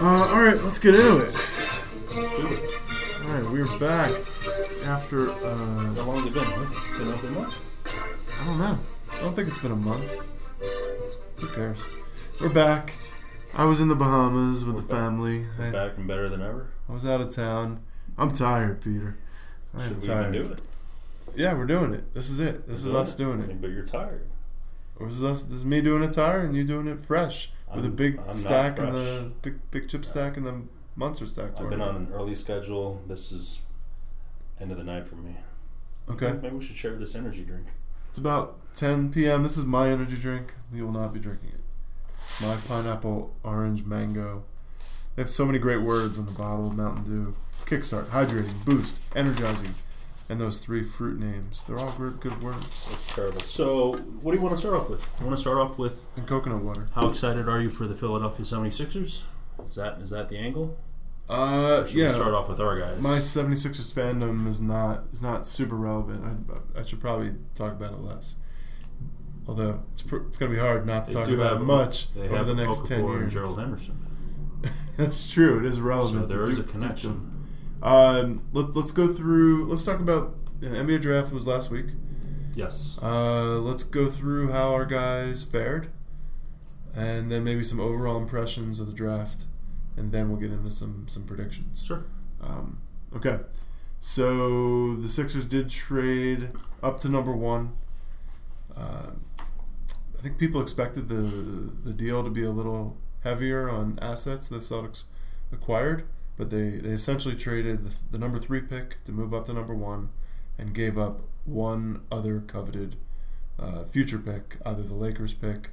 Uh, all right, let's get into it. Let's do it. All right, we're back after. Uh, How long has it been? It's been over a month. I don't know. I don't think it's been a month. Who cares? We're back. I was in the Bahamas with the family. I, Back and better than ever. I was out of town. I'm tired, Peter. I am Should we tired. do it? Yeah, we're doing it. This is it. This is Doing us doing it. But you're tired. Or This is us. This is me doing it tired and you doing it fresh with a I'm- big I'm stack and the big big chip stack and the monster stack. I've been on an early schedule. This is end of the night for me. Okay. Maybe we should share this energy drink. It's about 10 p.m. This is my energy drink. You will not be drinking it. My pineapple, orange, mango. They have so many great words on the bottle of Mountain Dew. Kickstart, hydrating, boost, energizing, and those three fruit names. They're all good, good words. It's terrible. So, what do you want to start off with? You want to start off with And coconut water. how excited are you for the Philadelphia 76ers? Is that is that the angle? Uh, Or should we yeah. start off with our guys? My 76ers fandom is not is not super relevant. I, I should probably talk about it less. Although it's, pr- it's going to be hard not to They talk do about have it much they over have the next Okafor 10 and years. Gerald Henderson. That's true. It is relevant. So there to is a Duke- connection. Um, let, let's go through. Let's talk about the NBA draft was last week. Yes. Uh, let's go through how our guys fared, and then maybe some overall impressions of the draft, and then we'll get into some some predictions. Sure. Um, okay, so the Sixers did trade up to number one. Uh, I think people expected the the deal to be a little heavier on assets the Celtics acquired, but they, they essentially traded the, the number three pick to move up to number one, and gave up one other coveted uh, future pick, either the Lakers pick,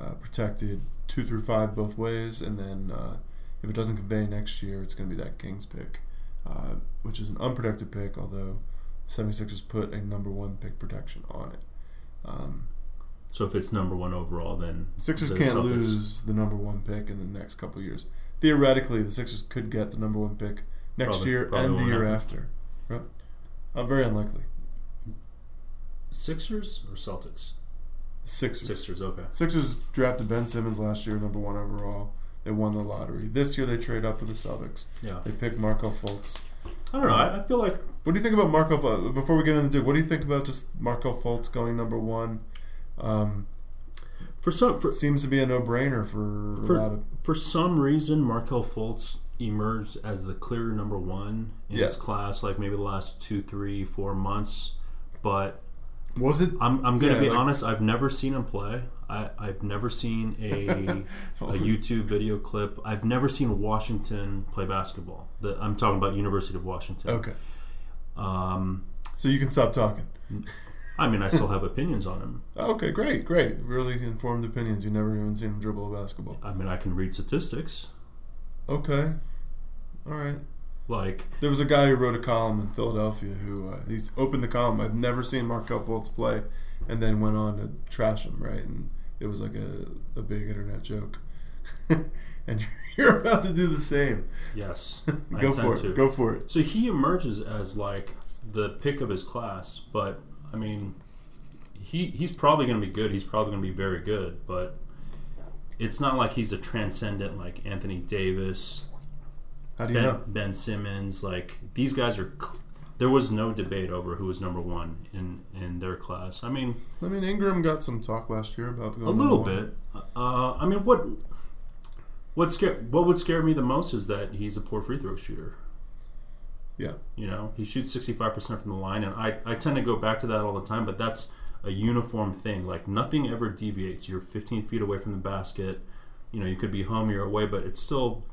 uh, protected two through five both ways, and then uh, if it doesn't convey next year, it's going to be that Kings pick, uh, which is an unprotected pick, although the 76ers put a number one pick protection on it. Um, So if it's number one overall, then Sixers the can't Celtics- lose the number one pick in the next couple years. Theoretically, the Sixers could get the number one pick next Probably- year probably and the year happen. after. Right? Uh, very unlikely. Sixers or Celtics? Sixers. Sixers. Okay. Sixers drafted Ben Simmons last year, number one overall. They won the lottery. This year they trade up with the Celtics. Yeah. They pick Markelle Fultz. I don't know. I, I feel like What do you think about Markelle Fultz? Before we get into the Duke, what do you think about just Markelle Fultz going number one? Um, for some for, seems to be a no-brainer for, For- of. for some reason Markelle Fultz emerged as the clear number one in Yeah. his class, like maybe the last two, three, four months. But Was it? I'm, I'm gonna Yeah, be like- honest. I've never seen him play. I, I've never seen a a YouTube video clip. I've never seen Washington play basketball. The, I'm talking about University of Washington. Okay, Um, so you can stop talking. I mean, I still have opinions on him. Okay, great, great. Really informed opinions. You never even seen him dribble a basketball. I mean, I can read statistics. Okay, all right. Like, There was a guy who wrote a column in Philadelphia who uh, he's opened the column. I've never seen Markelle Fultz play, and then went on to trash him. Right, and it was like a, a big internet joke. and you're about to do the same. yes, I Go for it. to. Go for it. So he emerges as like the pick of his class, but I mean, he he's probably going to be good. He's probably going to be very good, but it's not like he's a transcendent like Anthony Davis, How do you Ben, know? ben Simmons. Like these guys are. Cl- there was no debate over who was number one in in their class. I mean, I mean, Ingram got some talk last year about going a little bit. Uh, I mean, what what scare what would scare me the most is that he's a poor free throw shooter. Yeah. You know, he shoots 65% from the line, and I, I tend to go back to that all the time, but that's a uniform thing. Like, nothing ever deviates. You're 15 feet away from the basket. You know, you could be home, you're away, but it's still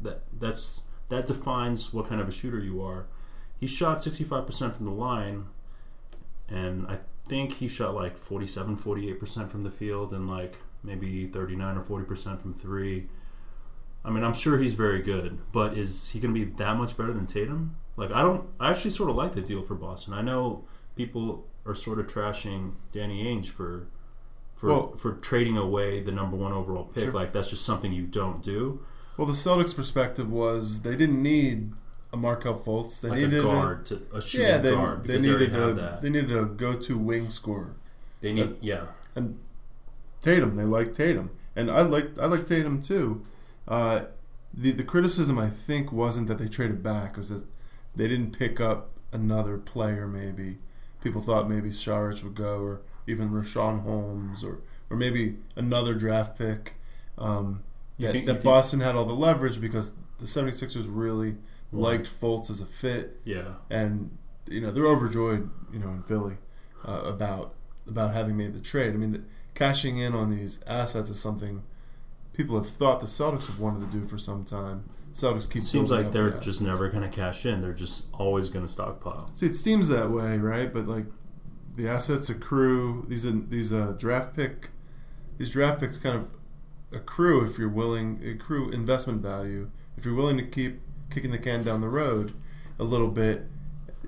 that that's that defines what kind of a shooter you are. He shot 65% from the line, and I think he shot like 47, 48% from the field, and like maybe 39 or 40% from three. I mean, I'm sure he's very good, but is he going to be that much better than Tatum? Like, I don't. I actually sort of like the deal for Boston. I know people are sort of trashing Danny Ainge for for Well- for trading away the number one overall pick. Sure. Like, that's just something you don't do. Well, the Celtics' perspective was they didn't need a Markelle Fultz. They Like needed a guard to a shooting yeah, they, guard they because they, needed a that. they needed a go-to wing scorer. They need yeah. And Tatum, they like Tatum, and I like I like Tatum too. Uh, the the criticism I think wasn't that they traded back, was that they didn't pick up another player. Maybe people thought maybe Saric would go, or even Richaun Holmes, or or maybe another draft pick. Um, that, think- that you think- Boston had all the leverage because the 76ers really liked Fultz as a fit, Yeah. and you know they're overjoyed, you know, in Philly uh, about about having made the trade. I mean, the, cashing in on these assets is something people have thought the Celtics have wanted to do for some time. Celtics keep It seems like they're the just never going to cash in. They're just always going to stockpile. See, it seems that way, right? But like the assets accrue. These these uh, draft pick, these draft picks kind of accrue if you're willing accrue investment value if you're willing to keep kicking the can down the road a little bit.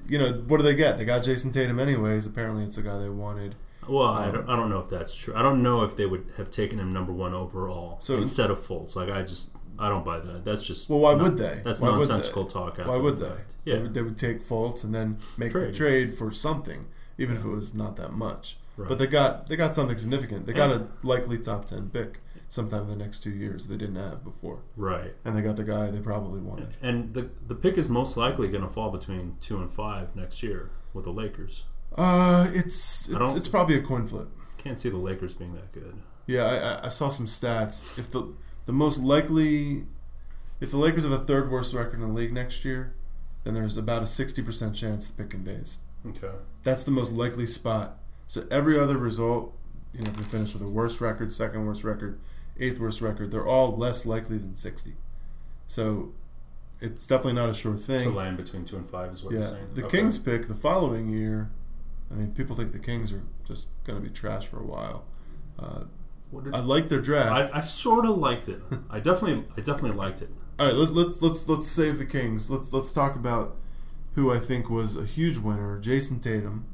You know what do they get? They got Jayson Tatum anyways. Apparently, it's the guy they wanted. Well, I, Um, don't, I don't know if that's true. I don't know if they would have taken him number one overall So- instead of Fultz. Like I just, I don't buy that. That's just Well, why no- would they? That's Why nonsensical talk. Why would the they? fact. They Yeah, would, they would take Fultz and then make the Trade. trade for something, even if it was not that much. right. But they got they got something significant. They Yeah. got a likely top ten pick sometime in the next two years they didn't have before, right. and they got the guy they probably wanted. And the the pick is most likely going to fall between two and five next year with the Lakers. Uh, it's it's, it's probably a coin flip. Can't see the Lakers being that good. Yeah, I- I saw some stats. If the the most likely, if the Lakers have a third worst record in the league next year, then there's about a sixty percent chance the pick and base. Okay. That's the most likely spot. So every other result, you know, if they finish with a worst record, second worst record, eighth worst record, they're all less likely than sixty. So it's definitely not a sure thing. So land between two and five is what you're yeah, saying. the Okay. Kings pick the following year. I mean, people think the Kings are just going to be trash for a while. Uh, did- I like their draft. I, I sort of liked it. I definitely, I definitely liked it. All right, let's let's let's let's save the Kings. Let's let's talk about who I think was a huge winner. Jayson Tatum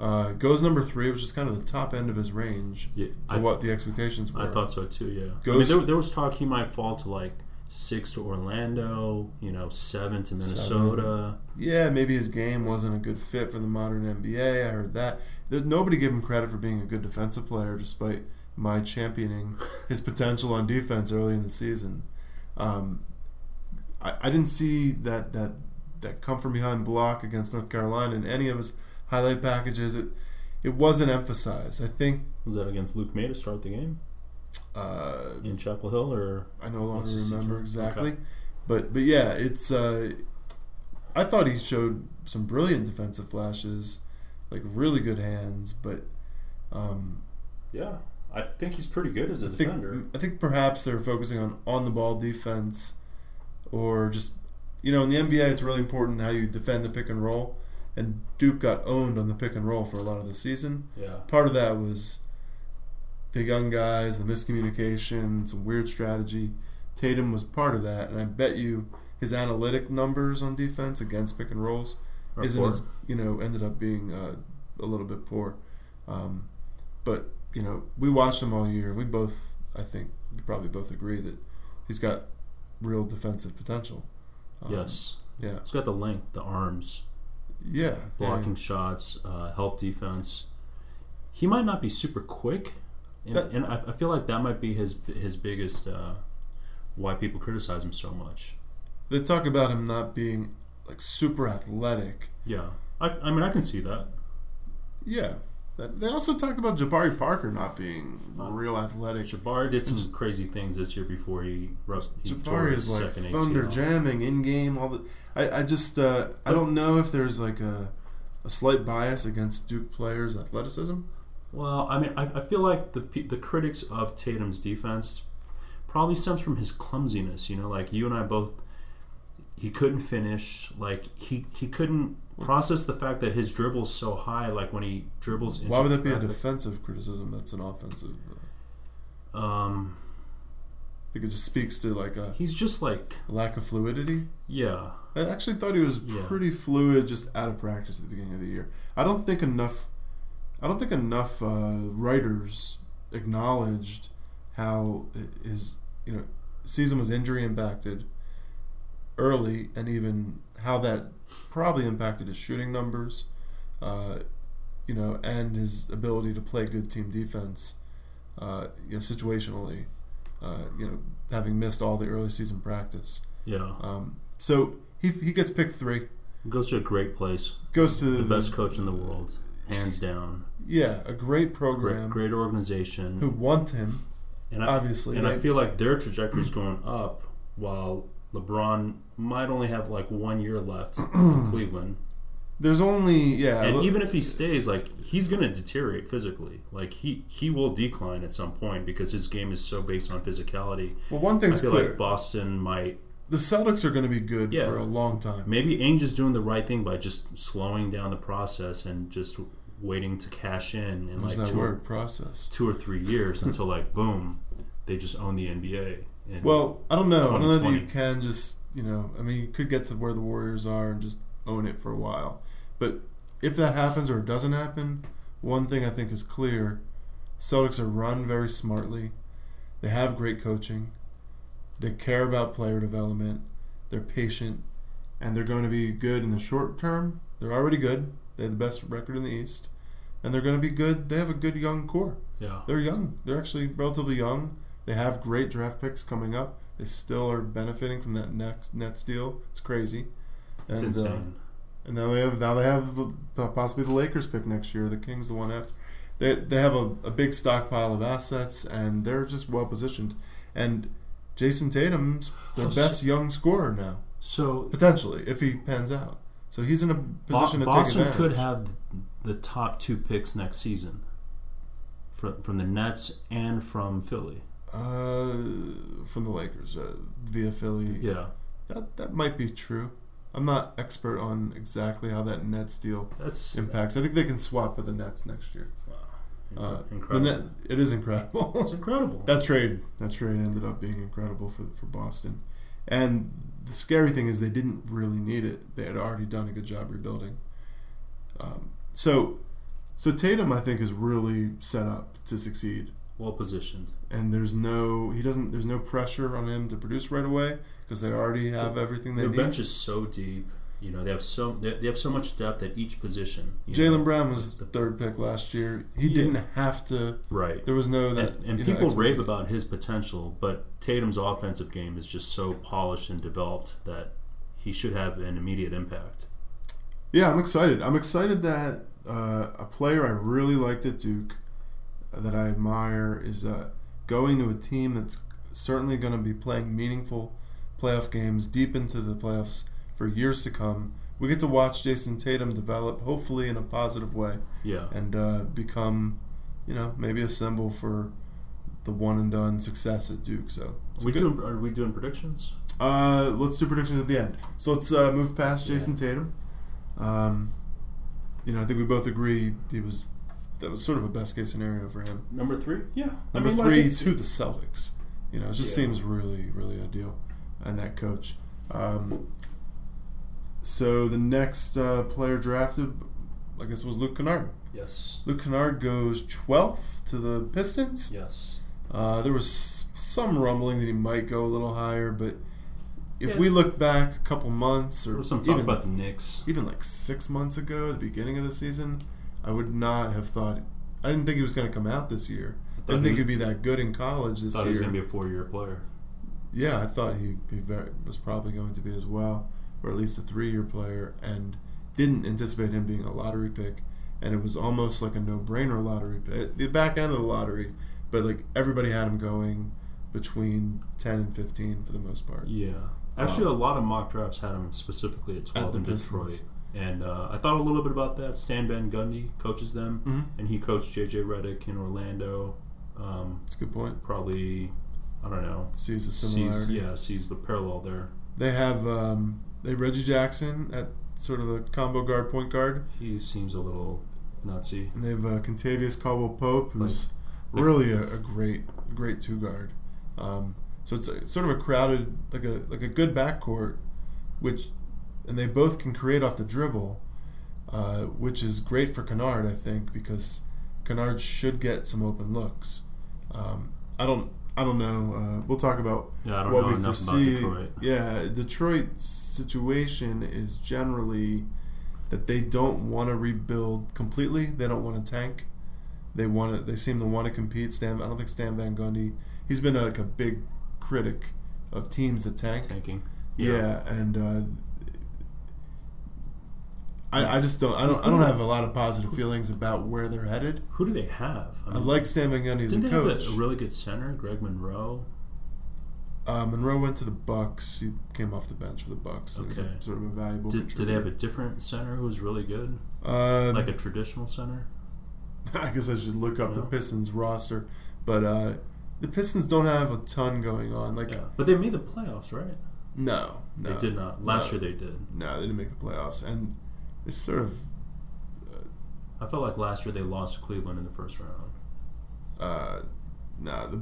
uh, goes number three, which is kind of the top end of his range Yeah, for I, what the expectations were. I thought so too. Yeah. I mean, there, there was talk he might fall to like six to Orlando. You know, seven to Minnesota. Yeah, maybe his game wasn't a good fit for the modern NBA. I heard that. Nobody gave him credit for being a good defensive player, despite my championing his potential on defense early in the season. Um, I, I didn't see that that that come from behind block against North Carolina in any of his highlight packages. It it wasn't emphasized. I think Was that against Luke Maye to start the game uh, in Chapel Hill, or I no longer remember exactly, Okay. but but yeah, it's. Uh, I thought he showed some brilliant defensive flashes, like really good hands. But um, yeah, I think he's pretty good as a I think defender. I think perhaps they're focusing on on the ball defense, or just you know in the NBA it's really important how you defend the pick and roll. And Duke got owned on the pick and roll for a lot of the season. Yeah, Part of that was the young guys, the miscommunication, some weird strategy. Tatum was part of that, and I bet you his analytic numbers on defense against pick and rolls isn't as you know ended up being uh, a little bit poor. Um, but you know we watched him all year, and we both I think we probably both agree that he's got real defensive potential. Um, yes, Yeah. he's got the length, the arms, Yeah. blocking shots, uh, help defense. He might not be super quick, and, That- and I, I feel like that might be his his biggest uh, why people criticize him so much. They talk about him not being like super athletic. Yeah, I, I mean I can see that. Yeah. They also talked about Jabari Parker not being real athletic. Jabari did some crazy things this year before he, rust, he tore Jabari his is like thunder ACL. jamming in game. All the I, I just uh, I don't know if there's like a a slight bias against Duke players' athleticism. Well, I mean, I, I feel like the the critics of Tatum's defense probably stems from his clumsiness. You know, like you and I both, he couldn't finish. Like he he couldn't process the fact that his dribble's so high. Like when he dribbles. into Why would that be a defensive criticism? That's an offensive. Uh, Um, I think it just speaks to like a he's just like lack of fluidity. yeah, I actually thought he was Yeah. pretty fluid just out of practice at the beginning of the year. I don't think enough. I don't think enough uh, writers acknowledged how his you know season was injury impacted early, and even how that probably impacted his shooting numbers, uh, you know, and his ability to play good team defense, uh, you know, situationally. uh, you know, having missed all the early season practice. Yeah, Um, so he he gets picked three. goes to a great place. Goes to The best coach in the world, hands down. Yeah, a great Great, program great organization. who want him. and I, Obviously, and I feel like their trajectory is going up, while LeBron might only have like one year left in Cleveland. there's only yeah. And look- even if he stays, like he's going to deteriorate physically. Like he he will decline at some point because his game is so based on physicality. well, one I thing's feel clear: like Boston might the Celtics are going to be good Yeah. for a long time. maybe Ainge is doing the right thing by just slowing down the process and just waiting to cash in in What's like that two or? Process. two or three years until like boom, they just own the NBA. And Well, I don't know. I don't know that you can just you know. I mean, you could get to where the Warriors are and just own it for a while. But if that happens or it doesn't happen, one thing I think is clear: Celtics are run very smartly. They have great coaching. They care about player development. They're patient, and they're going to be good in the short term. They're already good. They have the best record in the East, and they're going to be good. They have a good young core. yeah, They're young. They're actually relatively young. They have great draft picks coming up. They still are benefiting from that next Nets deal. It's crazy. And, it's uh, insane. and now they have now they have the, possibly the Lakers pick next year. The Kings the one after. They they have a, a big stockpile of assets and they're just well positioned. And Jayson Tatum's their Oh, so- best young scorer now so potentially if he pans out. So he's in a Bo- position to Boston take advantage. could have the top two picks next season from from the Nets and from Philly. Uh, from the Lakers uh, via Philly. Yeah, That that might be true. I'm not expert on exactly how that Nets deal that's impacts. I think they can swap for the Nets next year. Uh, the incredible. net, it is incredible. it's incredible. that trade, that trade ended up being incredible for for Boston. And the scary thing is they didn't really need it. They had already done a good job rebuilding. Um, so, so Tatum, I think, is really set up to succeed. Well positioned. And there's no, he doesn't. There's no pressure on him to produce right away because they already have everything they Their need. bench is so deep. You know, they have so they, they have so much depth at each position. Jaylen. Brown was The- third pick last year. He Yeah. didn't have to. right. There was no that. and, and you know, people rave about his potential, but Tatum's offensive game is just so polished and developed that he should have an immediate impact. Yeah, I'm excited. I'm excited that uh, a player I really liked at Duke, that I admire, is uh, going to a team that's certainly going to be playing meaningful playoff games deep into the playoffs for years to come. We get to watch Jayson Tatum develop, hopefully in a positive way, Yeah. and uh, become, you know, maybe a symbol for the one and done success at Duke. So we good- doing, are we doing predictions? Uh, let's do predictions at the end. So let's uh, move past Jayson Tatum. Um, you know, I think we both agree he was that was sort of a best case scenario for him. Number three? Yeah. Number I mean, three it's- to the Celtics. You know, it just Yeah. seems really, really ideal, and that coach. Um, so the next uh, player drafted, I guess, was Luke Kennard. Yes. Luke Kennard goes 12th to the Pistons. Yes. Uh, there was some rumbling that he might go a little higher, but if Yeah. we look back a couple months or was some talk even, about the Knicks. even like six months ago, the beginning of the season, I would not have thought. I didn't think he was going to come out this year. I didn't think he- he'd be that good in college this year. Thought he was going to be a four-year player. yeah, I thought he, he very, was probably going to be as well, or at least a three-year player, and didn't anticipate him being a lottery pick. And it was almost like a no-brainer lottery pick, eh, the back end of the lottery. But like everybody had him going between ten and fifteen for the most part. Yeah. Um, Actually, a lot of mock drafts had him specifically at 12 At in. Detroit. And uh, I thought a little bit about that. Stan Van Gundy coaches them, Mm-hmm. and he coached JJ Redick in Orlando. Um, That's a good point. probably, I don't know, Sees the sees yeah sees the parallel there. They have um, they have Reggie Jackson at sort of a combo guard, point guard, He seems a little nutsy. and they have uh, Kentavious Caldwell Pope, who's Like- really a, a great great two guard. Um, so it's, a, sort of a crowded, like a like a good backcourt, which and they both can create off the dribble, uh, which is great for Kennard, I think, because Kennard should get some open looks. Um, I don't I don't know. Uh, we'll talk about Yeah, what we foresee. Detroit. Yeah, Detroit's situation is generally that they don't want to rebuild completely. They don't want to tank. They want to. They seem to want to compete. Stan. I don't think Stan Van Gundy. He's been like a big critic of teams that tank. Tanking. Yeah, and uh, I, I just don't. I don't. I don't have a lot of positive feelings about where they're headed. Who do they have? I like Stan Van Gundy as a Didn't they coach. have a, a really good center, Greg Monroe? Uh, Monroe went to the Bucks. He came off the bench for the Bucks. He was a, Okay. sort of a valuable. Did, did they have a different center who was really good, Uh, like a traditional center? I guess I should look up the Pistons roster, but uh, the Pistons don't have a ton going on. Like Yeah, but they made the playoffs, right? no, no, They did not. Last No. year they did. No, they didn't make the playoffs, and it's sort of I felt like last year they lost to Cleveland in the first round. uh, nah. The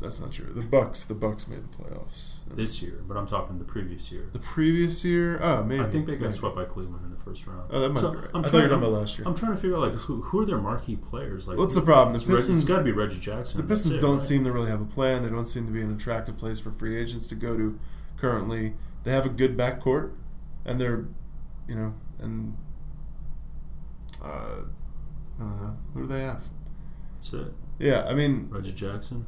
that's not true. The Bucks, the Bucks made the playoffs. This year, but I'm talking the previous year. the previous year, oh maybe. I think they got maybe. swept by Cleveland in the first round. Oh, that might So, be right. I'm I thought you were trying- talking about last year. I'm trying to figure out like who, who are their marquee players. Like What's the problem? The Pistons- got to be Reggie Jackson. The Pistons it, don't right? seem to really have a plan. They don't seem to be an attractive place for free agents to go to currently. They have a good backcourt, and they're, you know, and uh, I don't know who do they have? That's it. Yeah, I mean, Reggie Jackson.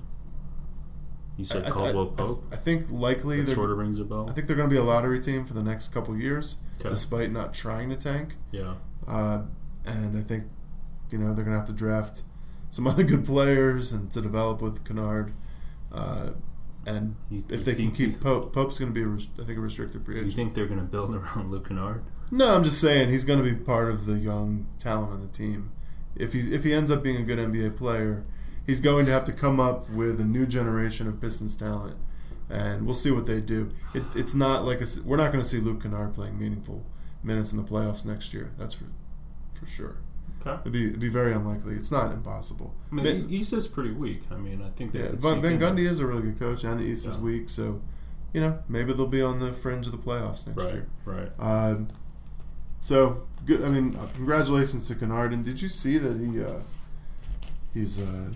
You said I- I- Caldwell I- Pope. I, think likely that they're. sort of rings a bell. I think they're going to be a lottery team for the next couple years, Okay. despite not trying to tank. Yeah. Uh, and I think, you know, they're going to have to draft some other good players and to develop with Kennard. Uh, and You, if you they can keep Pope, Pope's going to be, a I think, a restricted free agent. You think they're going to build around Luke Kennard? No, I'm just saying he's going to be part of the young talent on the team. If he's if he ends up being a good NBA player, he's going to have to come up with a new generation of Pistons talent, and we'll see what they do. It, it's not like a, we're not going to see Luke Kennard playing meaningful minutes in the playoffs next year. That's for for sure. Okay. It'd be, it'd be very unlikely. It's not impossible. I mean, Van- East is pretty weak. I mean, I think they yeah, could Van, sneak Van in. Gundy is a really good coach, and the East is weak, so you know maybe they'll be on the fringe of the playoffs next Right. year. Right. Um, so good. I mean, uh, congratulations to Kennard. And did you see that he uh, he's uh,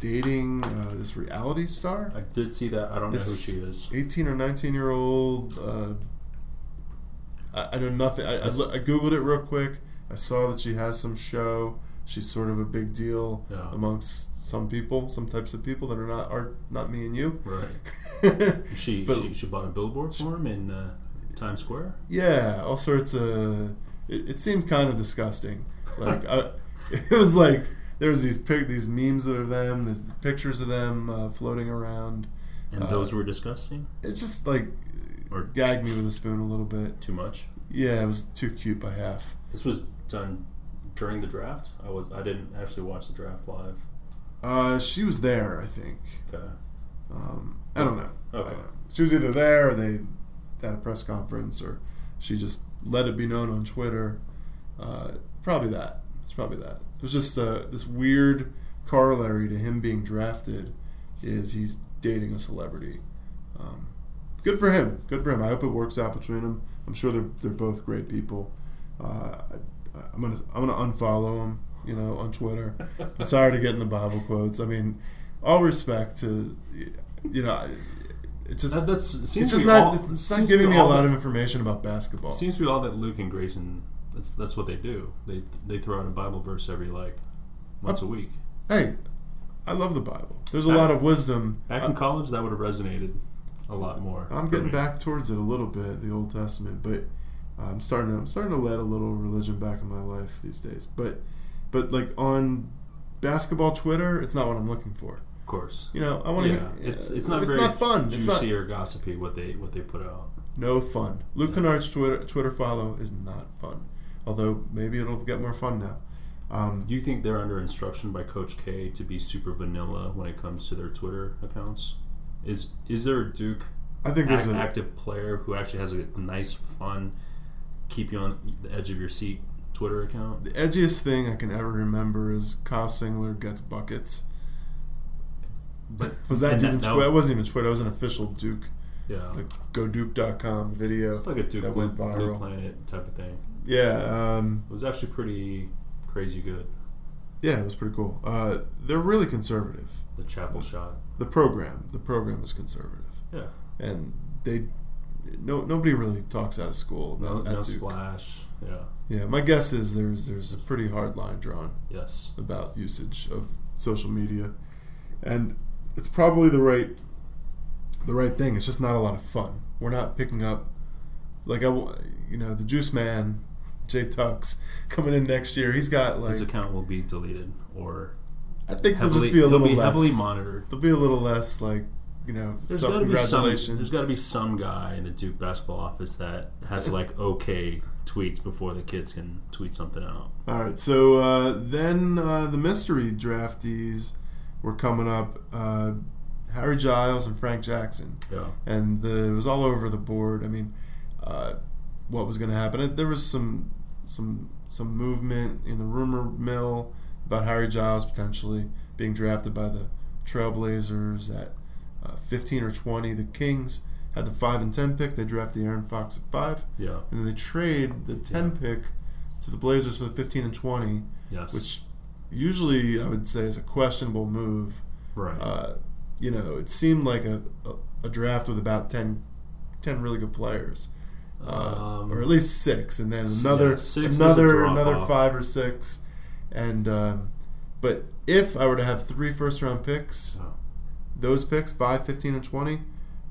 dating uh, this reality star, I did see that. I don't This- know who she is. eighteen or nineteen year old? Uh, I, I know nothing. I, I, I googled it real quick. I saw that she has some show. She's sort of a big deal Yeah. amongst some people, some types of people that are not are not me and you. Right. She But- she, she bought a billboard for him in uh, Times Square. Yeah, all sorts of. It, it seemed kind of disgusting. Like I, it was like there was these pic, these memes of them, there's pictures of them uh, floating around. And Uh, those were disgusting It's just like or gagged me with a spoon a little bit. too much. Yeah, it was too cute by half. This was done during the draft. I was I didn't actually watch the draft live. Uh, she was there, I think. Okay. Um, I don't know. Okay. don't know. She was either there, or they had a press conference, or she just let it be known on Twitter. Uh, probably that. It's probably that. It was just uh, this weird corollary to him being drafted is he's dating a celebrity. Um, good for him. Good for him. I hope it works out between them. I'm sure they're they're both great people. Uh, I, I'm gonna I'm gonna unfollow him. You know, on Twitter. I'm tired of getting the Bible quotes. I mean, all respect to you know, it just That, that's seems it's just not all, it's not giving me a lot that- of information about basketball. It seems to be all that Luke and Grayson. That's that's what they do. They they throw out a Bible verse every like once a week. hey, I love the Bible. There's a lot of wisdom. Back I, in college, that would have resonated a lot more. I'm getting me. back towards it a little bit, the Old Testament, but I'm starting to I'm starting to let a little religion back in my life these days. But but like on basketball Twitter, it's not what I'm looking for. Of course. You know, I want to. Yeah, it's it's not it's very not fun. It's not juicy or gossipy what they what they put out. no fun. Luke Yeah. Kennard's Twitter Twitter follow is not fun. Although maybe it'll get more fun now. Um, Do you think they're under instruction by Coach K to be super vanilla when it comes to their Twitter accounts? Is is there a Duke I think there's ac- a active player who actually has a nice, fun, keep you on the edge of your seat Twitter account? The edgiest thing I can ever remember is Kyle Singler gets buckets. But Was that even that- Twitter? It wasn't even Twitter. It was an official Duke, yeah, like GoDuke.com video. it's like a Duke that Blue, went Blue. Planet type of thing. Yeah, um, It was actually pretty crazy good. yeah, it was pretty cool. Uh, they're really conservative. The chapel shot. The program, the program is conservative, Yeah. and they, no nobody really talks out of school No, about no at Duke. splash. Yeah. Yeah, my guess is there's there's a pretty hard line drawn Yes. about usage of social media, and it's probably the right the right thing. It's just not a lot of fun. We're not picking up like I, you know, the Juice Man, Jay Tux coming in next year. He's got like His account will be deleted or I think heavily, there'll just be a little be less. heavily monitored. There'll be a little less like you know There's self got to be some. congratulation. There's got to be some guy in the Duke basketball office that has like okay tweets before the kids can tweet something out. All right, so uh, then uh, the mystery draftees were coming up. Uh, Harry Giles and Frank Jackson. Yeah. and the, it was all over the board. I mean, uh, what was going to happen? There was some some some movement in the rumor mill about Harry Giles potentially being drafted by the Trailblazers at uh, 15 or 20. The Kings had the five and 10 pick. They drafted Aaron Fox at five, Yeah. and then they trade the 10 pick to the Blazers for the 15 and 20, Yes. which usually I would say is a questionable move. right. Uh, you know, it seemed like a, a, a draft with about 10, 10 really good players, uh, Um, or at least six, and then another yeah, six another another off. five or six, and um, but if I were to have three first round picks, Oh. those picks 5, 15, and twenty,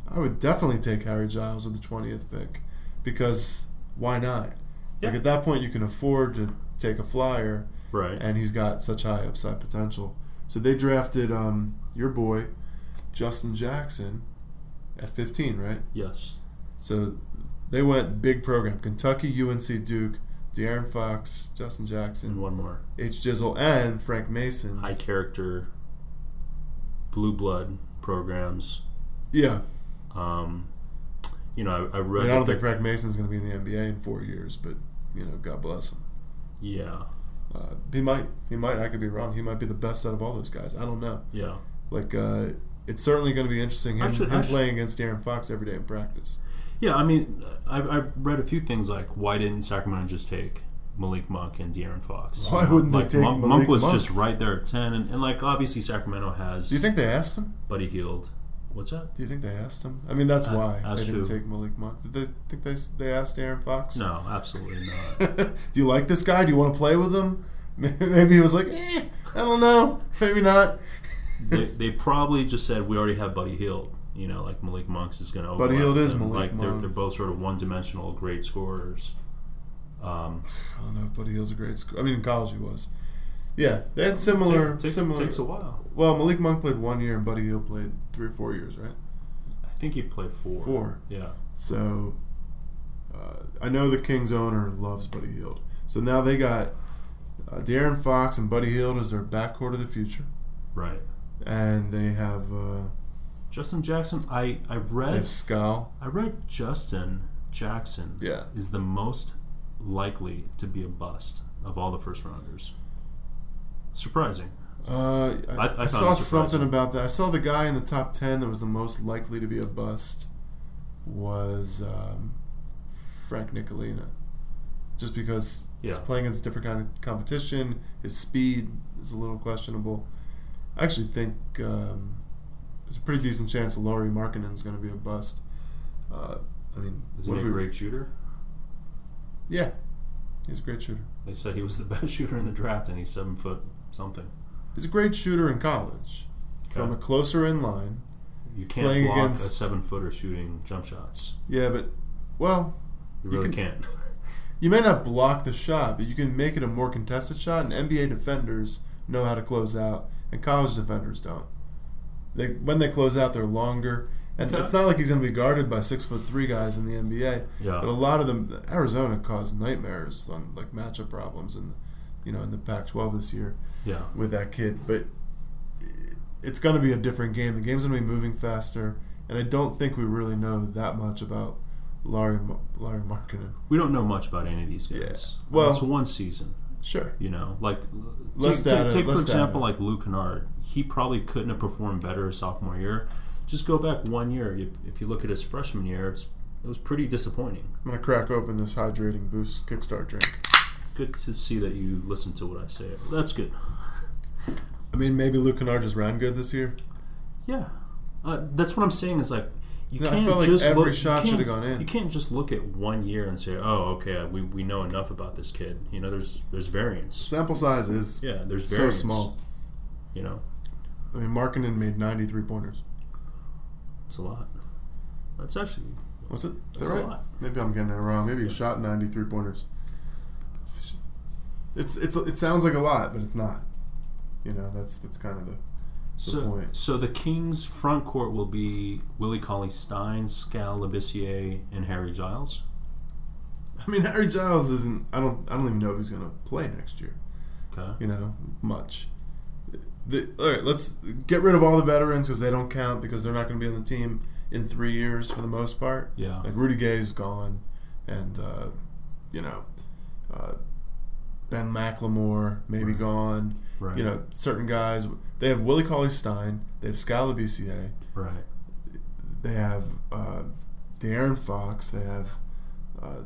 I would definitely take Harry Giles with the twentieth pick because why not? Yeah. Like at that point, you can afford to take a flyer right. and he's got such high upside potential. So they drafted um, your boy, Justin Jackson, at 15, right? yes. So they went big program: Kentucky, UNC, Duke, De'Aaron Fox, Justin And Jackson, one more. H. Jizzle, and Frank Mason. High character, blue blood programs. Yeah, Um, you know, I, I I, read. mean, I don't think Frank Mason's going to be in the NBA in four years, but you know, God bless him. yeah. Uh, he might. He might. I could be wrong. He might be the best out of all those guys. I don't know. Yeah. Like, uh, it's certainly going to be interesting him, him playing against De'Aaron Fox every day in practice. Yeah, I mean, I've, I've read a few things like why didn't Sacramento just take Malik Monk and De'Aaron Fox? Why wouldn't they like, take Monk, Malik Monk was Monk? just right there at ten, and, and like obviously Sacramento has Do you think they asked him? Buddy Hield. What's that? Do you think they asked him? I mean, that's Uh, why they didn't who? take Malik Monk. Did they think they they asked Aaron Fox? No, absolutely not. Do you like this guy? Do you want to play with him? Maybe he was like, eh, I don't know. Maybe not. they, they probably just said we already have Buddy Hield. You know, like Malik Monk's is going to Buddy Hield is. Malik Like they're, Monk. they're both sort of one-dimensional great scorers. Um, I don't know if Buddy Hield's a great scorer. I mean, in college he was. Yeah, they had similar. takes, similar. takes a while. well, Malik Monk played one year and Buddy Hield played three or four years, right? I think he played four. Four. Yeah. So uh, I know the Kings owner loves Buddy Hield. So now they got uh, De'Aaron Fox and Buddy Hield as their backcourt of the future, Right. and they have uh, Justin Jackson. I I read. they have Skal. I read Justin Jackson Yeah. is the most likely to be a bust of all the first rounders. Surprising. Uh, I, I- I saw something about that. I saw the guy in the top ten that was the most likely to be a bust was um, Frank Ntilikina, just because he's Yeah. playing against different kind of competition. His speed is a little questionable. I actually think um, there's a pretty decent chance that Lauri is going to be a bust. Uh, I mean, what he a we- great shooter? Yeah, he's a great shooter. They said he was the best shooter in the draft, and he's seven foot something. He's a great shooter in college. From a closer in line. You can't playing block against- a seven footer shooting jump shots. Yeah, but well, You You really can- can. not You may not block the shot, but you can make it a more contested shot. And NBA defenders know how to close out, and college defenders don't. They when they close out, they're longer, and Okay. it's not like he's going to be guarded by six foot three guys in the NBA. Yeah. But a lot of them, Arizona caused nightmares on like matchup problems, in you know in the Pac-12 this year yeah. with that kid. But it's going to be a different game. The game's going to be moving faster, and I don't think we really know that much about Larry Larry Markkanen. We don't know much about any of these guys. Yeah. Well- it's one season. Sure. You know, like take, data, take, for example, data. like Luke Kennard. He probably couldn't have performed better his sophomore year. Just go back one year. If, if you look at his freshman year, it's, it was pretty disappointing. I'm gonna crack open this hydrating boost Kickstart drink. Good to see that you listen to what I say. That's good. I mean, maybe Luke Kennard just ran good this year. Yeah, uh, that's what I'm saying. Is like you No, I can't like just every look, shot should have gone in. You can't just look at one year and say, "Oh, okay, we, we know enough about this kid." You know, there's there's variance. Sample size is Yeah, there's so variance. small. You know, I mean, Markkanen made 93 pointers. it's a lot. That's actually Was it? Is that's that right? a lot. Maybe I'm getting it wrong. Maybe he Yeah. shot 93 pointers. It's it's it sounds like a lot, but it's not. You know, that's that's kind of the So, point. so the Kings' front court will be Willie Cauley Stein, Skal Labissiere, and Harry Giles. I mean, Harry Giles isn't. I don't. I don't even know if he's going to play next year. Okay. You know, much. The, all right, let's get rid of all the veterans because they don't count because they're not going to be on the team in three years for the most part. Yeah. Like Rudy Gay's gone, and uh, you know, uh, Ben McLemore maybe Right. gone. Right. You know, certain guys. They have Willie Cauley Stein. They have Skal Labissiere. Right. They have uh, De'Aaron Fox. They have uh,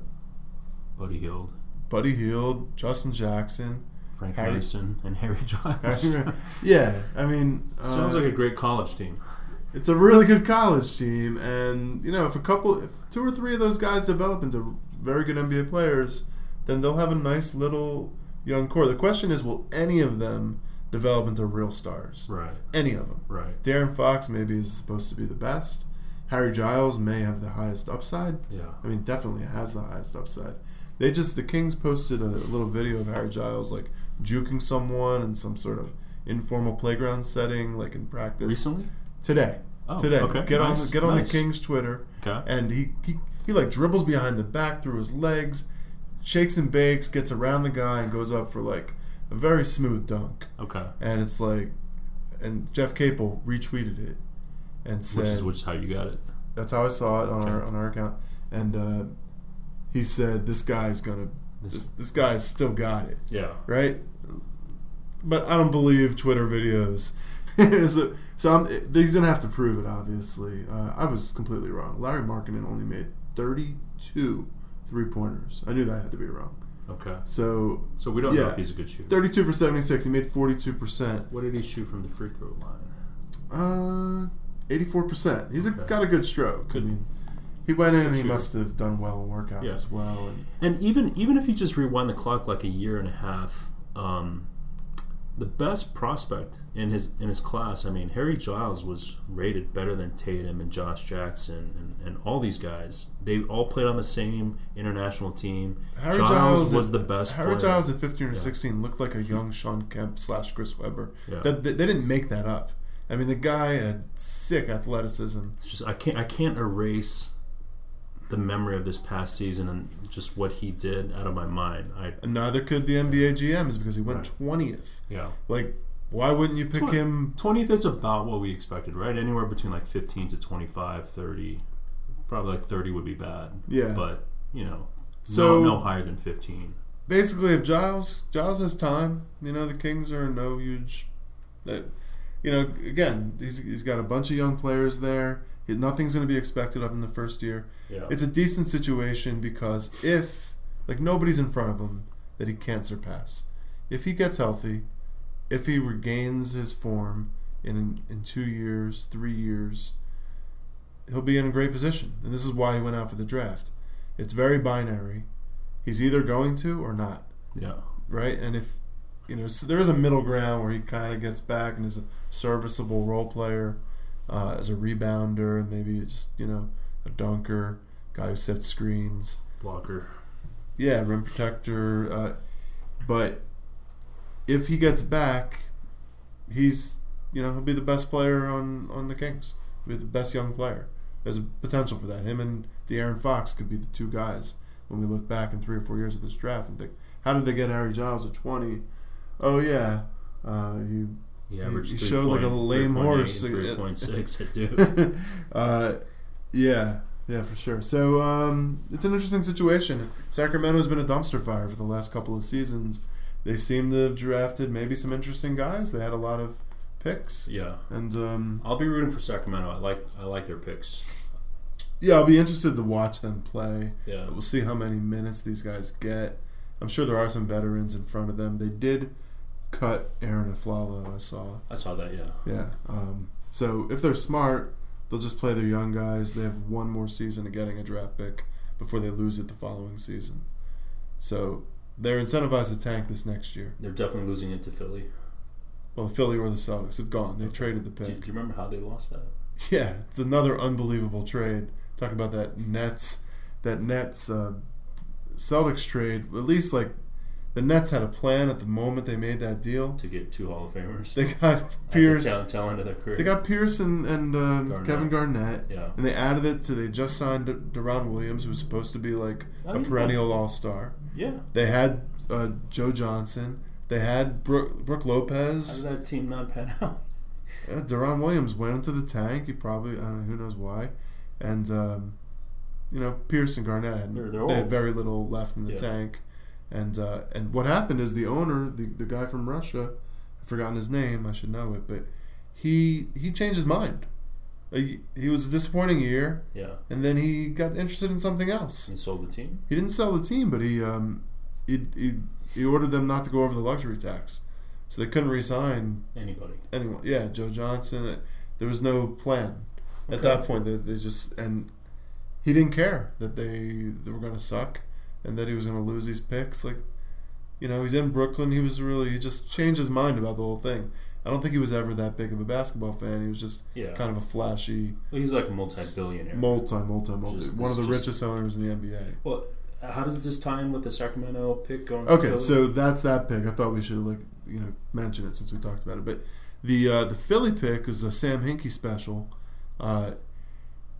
Buddy Hield, Buddy Hield, Justin Jackson. Frank Harry- Mason, and Harry Giles. yeah, I mean, uh, Sounds like a great college team. it's a really good college team, and you know, if a couple, if two or three of those guys develop into very good NBA players, then they'll have a nice little young core. The question is, will any of them develop into real stars? Right. Any of them? Right. De'Aaron Fox maybe is supposed to be the best. Harry Giles may have the highest upside. Yeah. I mean, definitely has the highest upside. They just the Kings posted a little video of Harry Giles like juking someone in some sort of informal playground setting, like in practice Recently? today. Oh, today, okay. get Nice, on get on nice. the Kings Twitter, Okay. and he, he he like dribbles behind the back through his legs, shakes and bakes, gets around the guy, and goes up for like a very smooth dunk. Okay. And it's like, and Jeff Capel retweeted it and said, Which is which is how you got it. that's how I saw it on our on our account, and uh, he said this guy's gonna this, this guy's still got it Yeah. right, but I don't believe Twitter videos. so so I'm, he's gonna have to prove it. Obviously, uh, I was completely wrong. Larry Markkanen only made 32 three pointers. I knew that had to be wrong. Okay. So So we don't know if he's a good shooter. 32 for 76. He made 42 percent. What did he shoot from the free throw line? Uh, 84 percent. He's a, got a good stroke. Good. I mean, he went in and he must have done well in workouts Yeah. as well. And And even even if you just rewind the clock like a year and a half, um, the best prospect in his in his class, I mean, Harry Giles was rated better than Tatum and Josh Jackson and, and all these guys. They all played on the same international team. Harry Giles, Giles was at- the best. Harry player. Giles at 15 or Yeah. 16 looked like a young Shawn Kemp slash Chris Webber. Yeah. That, they, they didn't make that up. I mean, the guy had sick athleticism. It's just I can't I can't erase the memory of this past season and just what he did out of my mind. I And neither could the NBA GMs because he went Right. 20th. yeah. Like, why wouldn't you pick him? 20th is about what we expected, right? Anywhere between like 15 to 25, 30. Probably like 30 would be bad. Yeah. But, you know, So- no, no higher than 15. Basically, if Giles Giles has time, you know, the Kings are no huge. That, you know, again, he's, he's got a bunch of young players there. Nothing's going to be expected of him the first year. Yeah. It's a decent situation because if like nobody's in front of him that he can't surpass. If he gets healthy, if he regains his form in in two years, three years, he'll be in a great position. And this is why he went out for the draft. It's very binary. He's either going to or not, yeah. right? And if you know, so there is a middle ground where he kind of gets back and is a serviceable role player uh, as a rebounder maybe just you know a dunker, guy who sets screens. Blocker. Yeah, rim protector. Uh, but if he gets back, he's you know he'll be the best player on on the Kings. He'll be the best young player. There's a potential for that. Him and De'Aaron Fox could be the two guys when we look back in three or four years of this draft and think, how did they get Harry Giles at 20? Oh yeah, uh, he He averaged he three showed like a point- lame 3.8 horse. 3.6 at Duke. uh, yeah, yeah, for sure. So um, it's an interesting situation. Sacramento's been a dumpster fire for the last couple of seasons. They seem to have drafted maybe some interesting guys. They had a lot of picks, yeah. and um, I'll be rooting for Sacramento. I like I like their picks. yeah, I'll be interested to watch them play. Yeah. We'll see how many minutes these guys get. I'm sure there are some veterans in front of them. They did cut Arron Afflalo. I saw. I saw that, yeah. Yeah. Um, so if they're smart, they'll just play their young guys. They have one more season of getting a draft pick before they lose it the following season. So they're incentivized to tank this next year. They're definitely losing it to Philly. Well, Philly or the Celtics, it's gone. They traded the Do, pick. do you remember how they lost that? Yeah, it's another unbelievable trade. Talk about that Nets, that Nets uh, Celtics trade. At least like the Nets had a plan at the moment they made that deal. To get two Hall of Famers. They got At the Pierce. tail, end of their career. They got Pierce and, and um, Garnett. Kevin Garnett, yeah. and they added it to. They just signed Deron Williams, who was supposed to be like Oh, a perennial All Star. Yeah. They had uh, Joe Johnson. They had Brook, Brook How Lopez. did that team not pan out? Uh, Deron Williams went into the tank. He probably I don't know who knows why, and um, you know Pierce and Garnett had, They're- they're they had very little left in the Yeah. tank, and uh, and what happened is the owner, the the guy from Russia, I've forgotten his name. I should know it, but he he changed his mind. Like, he was a disappointing year, Yeah. and then he got interested in something else. And sold the team. He didn't sell the team, but he um, he, he he ordered them not to go over the luxury tax, so they couldn't resign Anybody. anyone. Yeah, Joe Johnson. uh, There was no plan at that point. They, they just and he didn't care that they they were going to suck and that he was going to lose these picks. Like, you know, he's in Brooklyn. He was really he just changed his mind about the whole thing. I don't think he was ever that big of a basketball fan. He was just Yeah. kind of a flashy, Well, he's like a multi-billionaire. multi, multi, multi, Just- one of the just- richest owners in the NBA. well, how does this tie in with the Sacramento pick going? Okay, so that's that pick. I thought we should like you know mention it since we talked about it. But the uh, the Philly pick is a Sam Hinkie special, uh,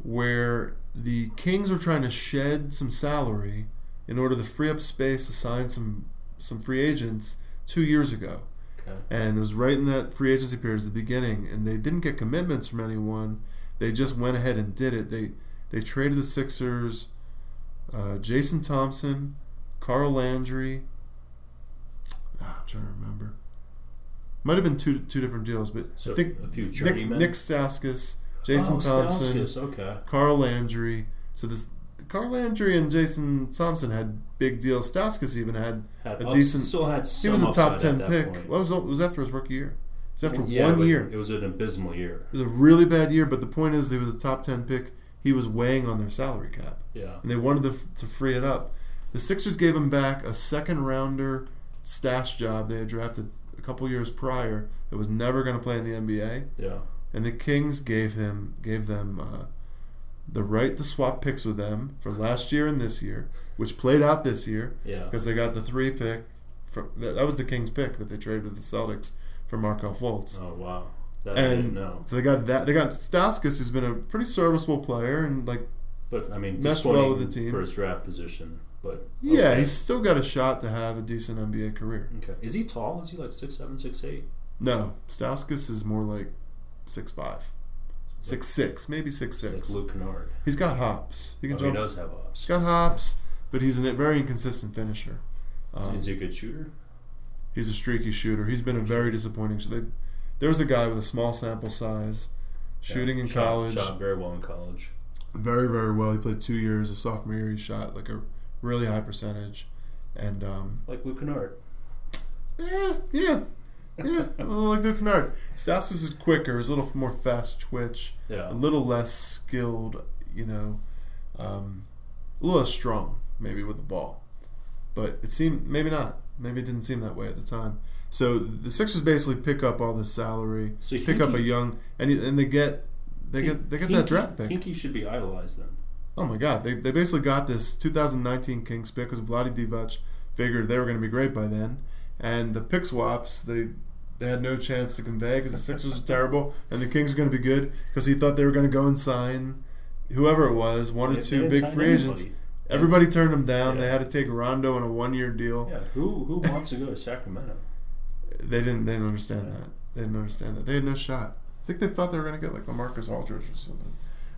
where the Kings were trying to shed some salary in order to free up space to sign some some free agents two years ago, okay. and it was right in that free agency period at the beginning, and they didn't get commitments from anyone. They just went ahead and did it. They they traded the Sixers, uh, Jason Thompson, Carl Landry. Ah, I'm trying to remember. Might have been two two different deals, but So I think a few Nick, journeymen. Nick Stauskas, Jason oh, Thompson, Stauskas, okay. Carl Landry. So this Carl Landry and Jason Thompson had big deals. Stauskas even had Had, A ups- decent- Still had he was a top ten pick. point. Well, was it was after his rookie year. It was after yeah, one year. It was an abysmal year. It was a really bad year, but the point is, he was a top ten pick. He was weighing on their salary cap, Yeah. and they wanted to, to free it up. The Sixers gave him back a second rounder stash job they had drafted a couple years prior that was never going to play in the NBA, Yeah. and the Kings gave him gave them uh, the right to swap picks with them for last year and this year, which played out this year Yeah. because they got the three pick. From, that, that was the Kings pick that they traded with the Celtics for Markelle Fultz. Oh wow. That I didn't and know. so they got that. They got Stauskas, who's been a pretty serviceable player, and like But I mean, meshed well with the team. for his draft position. But yeah, he's still got a shot to have a decent NBA career. okay. Is he tall? Is he like six seven, six eight? No, Stauskas is more like six five, six six, maybe six six. Like. Luke Kennard. He's got hops. He can Oh, he does have He's ups. got hops, but he's a very inconsistent finisher. Um, Is he a good shooter? he's a streaky shooter. He's been a very disappointing. They, there was a guy with a small sample size, shooting Yeah, in shot- college, Shot very well in college. very very well. He played two years. A sophomore year, he shot like a really high percentage, and um, Like Luke Kennard. yeah, yeah, yeah, a little like Luke Kennard. Stauskas is quicker. He's a little more fast twitch, Yeah. a little less skilled. You know, um, a little less strong maybe with the ball, but it seemed maybe not. Maybe it didn't seem that way at the time. So the Sixers basically pick up all this salary, So pick up a young, and and they get they get they get that draft pick. Hinkie should be idolized then. Oh my God! They, they basically got this 2019 Kings pick because Vlade Divac figured they were going to be great by then, and the pick swaps they they had no chance to convey because the Sixers are terrible and the Kings are going to be good because he thought they were going to go and sign whoever it was, one or two big free agents. anybody. Everybody turned them down. Yeah. They had to take Rondo on a one year deal. Yeah. Who who wants to go to Sacramento? They didn't they didn't understand Yeah. that. They didn't understand that. They had no shot. I think they thought they were going to get like LaMarcus Aldridge or something.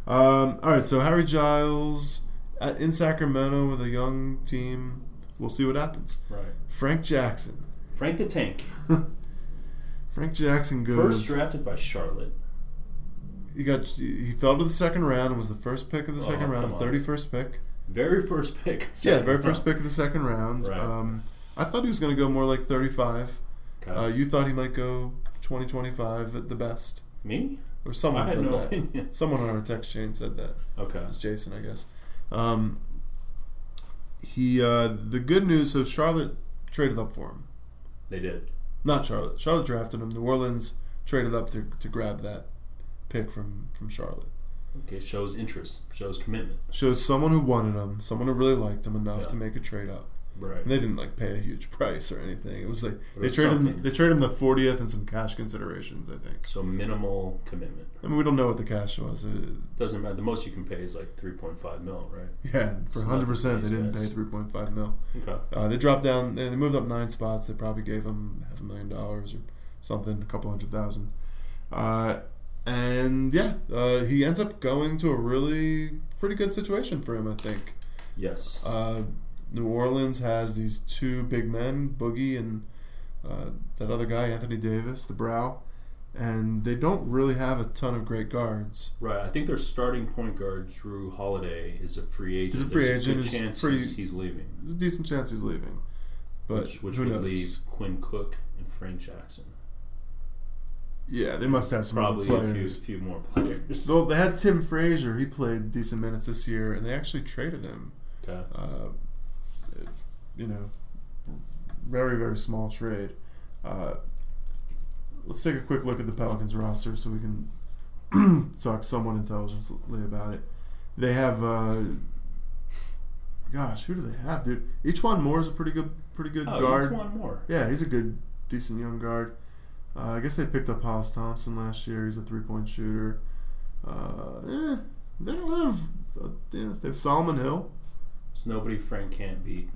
Um, all right, so Harry Giles at, in Sacramento with a young team. We'll see what happens. Right. Frank Jackson. Frank the Tank. Frank Jackson goes. First drafted by Charlotte. he got he fell to the second round and was the first pick of the Oh, second round, thirty first pick. Very first pick. Yeah, very first pick of the second round. Right. Um, I thought he was going to go more like thirty five. Okay. Uh, you thought he might go 20, 25 at the best. Me? or someone had said no that. opinion. Someone on our text chain said that. Okay. It was Jason, I guess. Um, he uh, the good news. So Charlotte traded up for him. They did. Not Charlotte. Charlotte drafted him. New Orleans traded up to, to grab that pick from from Charlotte. Okay, shows interest, shows commitment. Shows someone who wanted him, someone who really liked him enough Yeah. to make a trade up. Right. And they didn't like pay a huge price or anything. It was like it they was traded him, they traded him the fortieth and some cash considerations. I think. So minimal commitment. I mean, we don't know what the cash was. It, Doesn't matter. The most you can pay is like three point five mil, right? yeah, for It's hundred percent, they didn't these pay three point five mil. Okay. Uh, they dropped down. They moved up nine spots. They probably gave him half a million dollars or something, a couple hundred thousand. Uh, and yeah, uh, he ends up going to a really pretty good situation for him, I think. Yes. Uh, New Orleans has these two big men, Boogie and uh, that other guy, Anthony Davis, the brow, and they don't really have a ton of great guards. right. I think their starting point guard Jrue Holiday is a free agent. He's a free There's agent. A good chance pretty- he's, leaving, There's a decent chance he's leaving, but which, which would knows? leave Quinn Cook and Frank Jackson. Yeah, they must have some Probably other a few, few more players. Though they had Tim Frazier, he played decent minutes this year, and they actually traded him. Okay. Uh, you know, very very small trade. Uh, let's take a quick look at the Pelicans roster so we can talk somewhat intelligently about it. They have, uh, gosh, who do they have, dude? E'Twaun Moore is a pretty good, pretty good Oh, guard. one more. Yeah, he's a good, decent young guard. Uh, I guess they picked up Hollis Thompson last year. He's a three point shooter. Uh, eh, they don't have, uh, they have Solomon Hill. There's nobody Frank can't beat.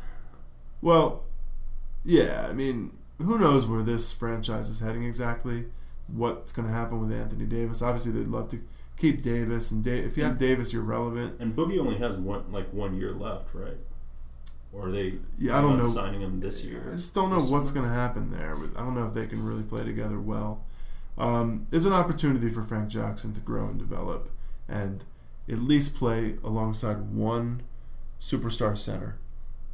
Well, yeah, I mean, who knows where this franchise is heading exactly? What's going to happen with Anthony Davis? Obviously, they'd love to keep Davis, and da- if you have Davis, you're relevant. And Boogie only has one like one year left, right? Or are they? Yeah, I don't know. Signing him this year. I just don't know what's going to happen there. I don't know if they can really play together well. Um, there's an opportunity for Frank Jackson to grow and develop, and at least play alongside one superstar center.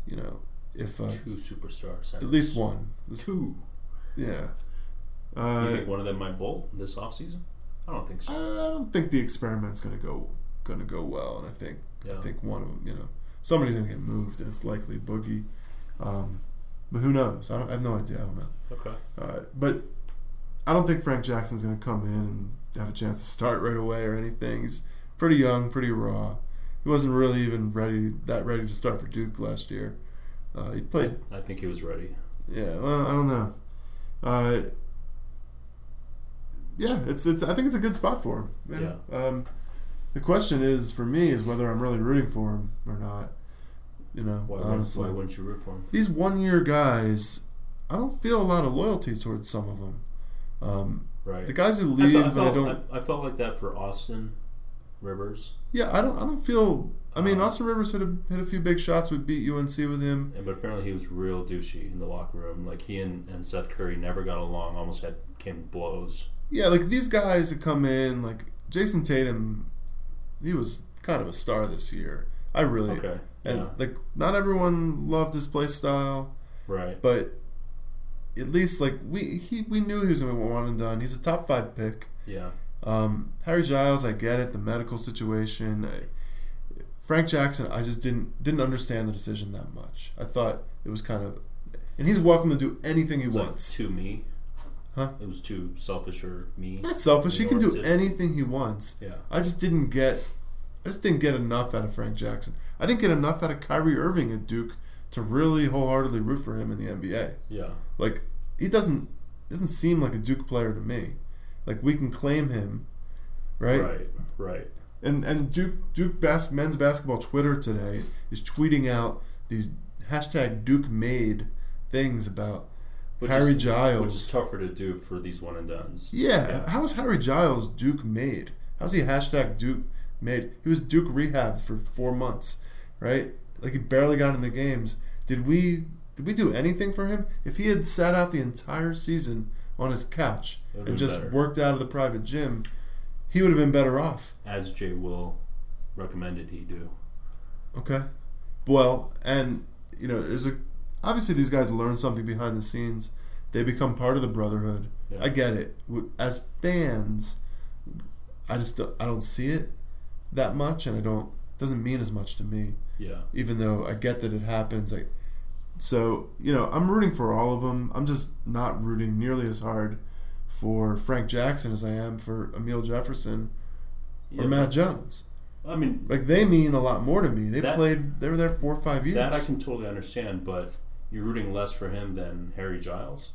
You know, if uh, Two superstar centers. at least one. Two. Yeah. you Uh, think one of them might bolt this offseason? I don't think so. I don't think the experiment's going to go going to go well, and I think Yeah. I think one of them, you know, somebody's going to get moved, and it's likely Boogie. Um, but who knows? I, don't, I have no idea. I don't know. Okay. Uh, but I don't think Frank Jackson's going to come in and have a chance to start right away or anything. He's pretty young, pretty raw. He wasn't really even ready that ready to start for Duke last year. Uh, he played I think he was ready. yeah, well, I don't know. Uh, yeah, it's it's. I think it's a good spot for him. Yeah. Um, the question is for me is whether I'm really rooting for him or not. You know, Why, honestly, wouldn't, why wouldn't you root for him? these one year guys, I don't feel a lot of loyalty towards some of them. Um, Right. the guys who I, leave, felt, I, and I don't. I, I felt like that for Austin Rivers, yeah, I don't. I don't feel. I mean, Austin Rivers hit a hit a few big shots. Would beat UNC with him. and, but apparently he was real douchey in the locker room. Like he and, and Seth Curry never got along. Almost had came blows. Yeah, like these guys that come in, like Jayson Tatum, he was kind of a star this year. I really Okay. and yeah. like not everyone loved his play style, Right. but at least like we he we knew he was gonna be one and done. He's a top five pick. Yeah. Um, Harry Giles, I get it, the medical situation. I, Frank Jackson, I just didn't didn't understand the decision that much. I thought it was kind of, and he's welcome to do anything he It was like wants. too me. Huh? It was too selfish or me. Not selfish. He can do anything he wants. Yeah. I just didn't get I just didn't get enough out of Frank Jackson. I didn't get enough out of Kyrie Irving at Duke to really wholeheartedly root for him in the NBA. Yeah. Like he doesn't doesn't seem like a Duke player to me. Like we can claim him, right? Right. Right. And and Duke Duke bas- men's basketball Twitter today is tweeting out these hashtag Duke made things about Which Harry is, Giles. Which is tougher to do for these one and dones. Yeah, Yeah. how is Harry Giles Duke made? How's he hashtag Duke made? He was Duke rehab for four months, right? Like he barely got in the games. Did we did we do anything for him? If he had sat out the entire season on his couch and just better. worked out of the private gym, he would have been better off. As Jay Will recommended he do. Okay. Well, and you know, there's a obviously these guys learn something behind the scenes. They become part of the brotherhood. Yeah. I get it. As fans, I just don't, I don't see it that much, and I don't doesn't mean as much to me. Yeah. Even though I get that it happens, like so you know I'm rooting for all of them. I'm just not rooting nearly as hard for Frank Jackson as I am for Amile Jefferson yeah or Matt Jones. I mean, Like they mean a lot more to me. They That- played. They were there four or five years. that I can totally understand, but you're rooting less for him than Harry Giles.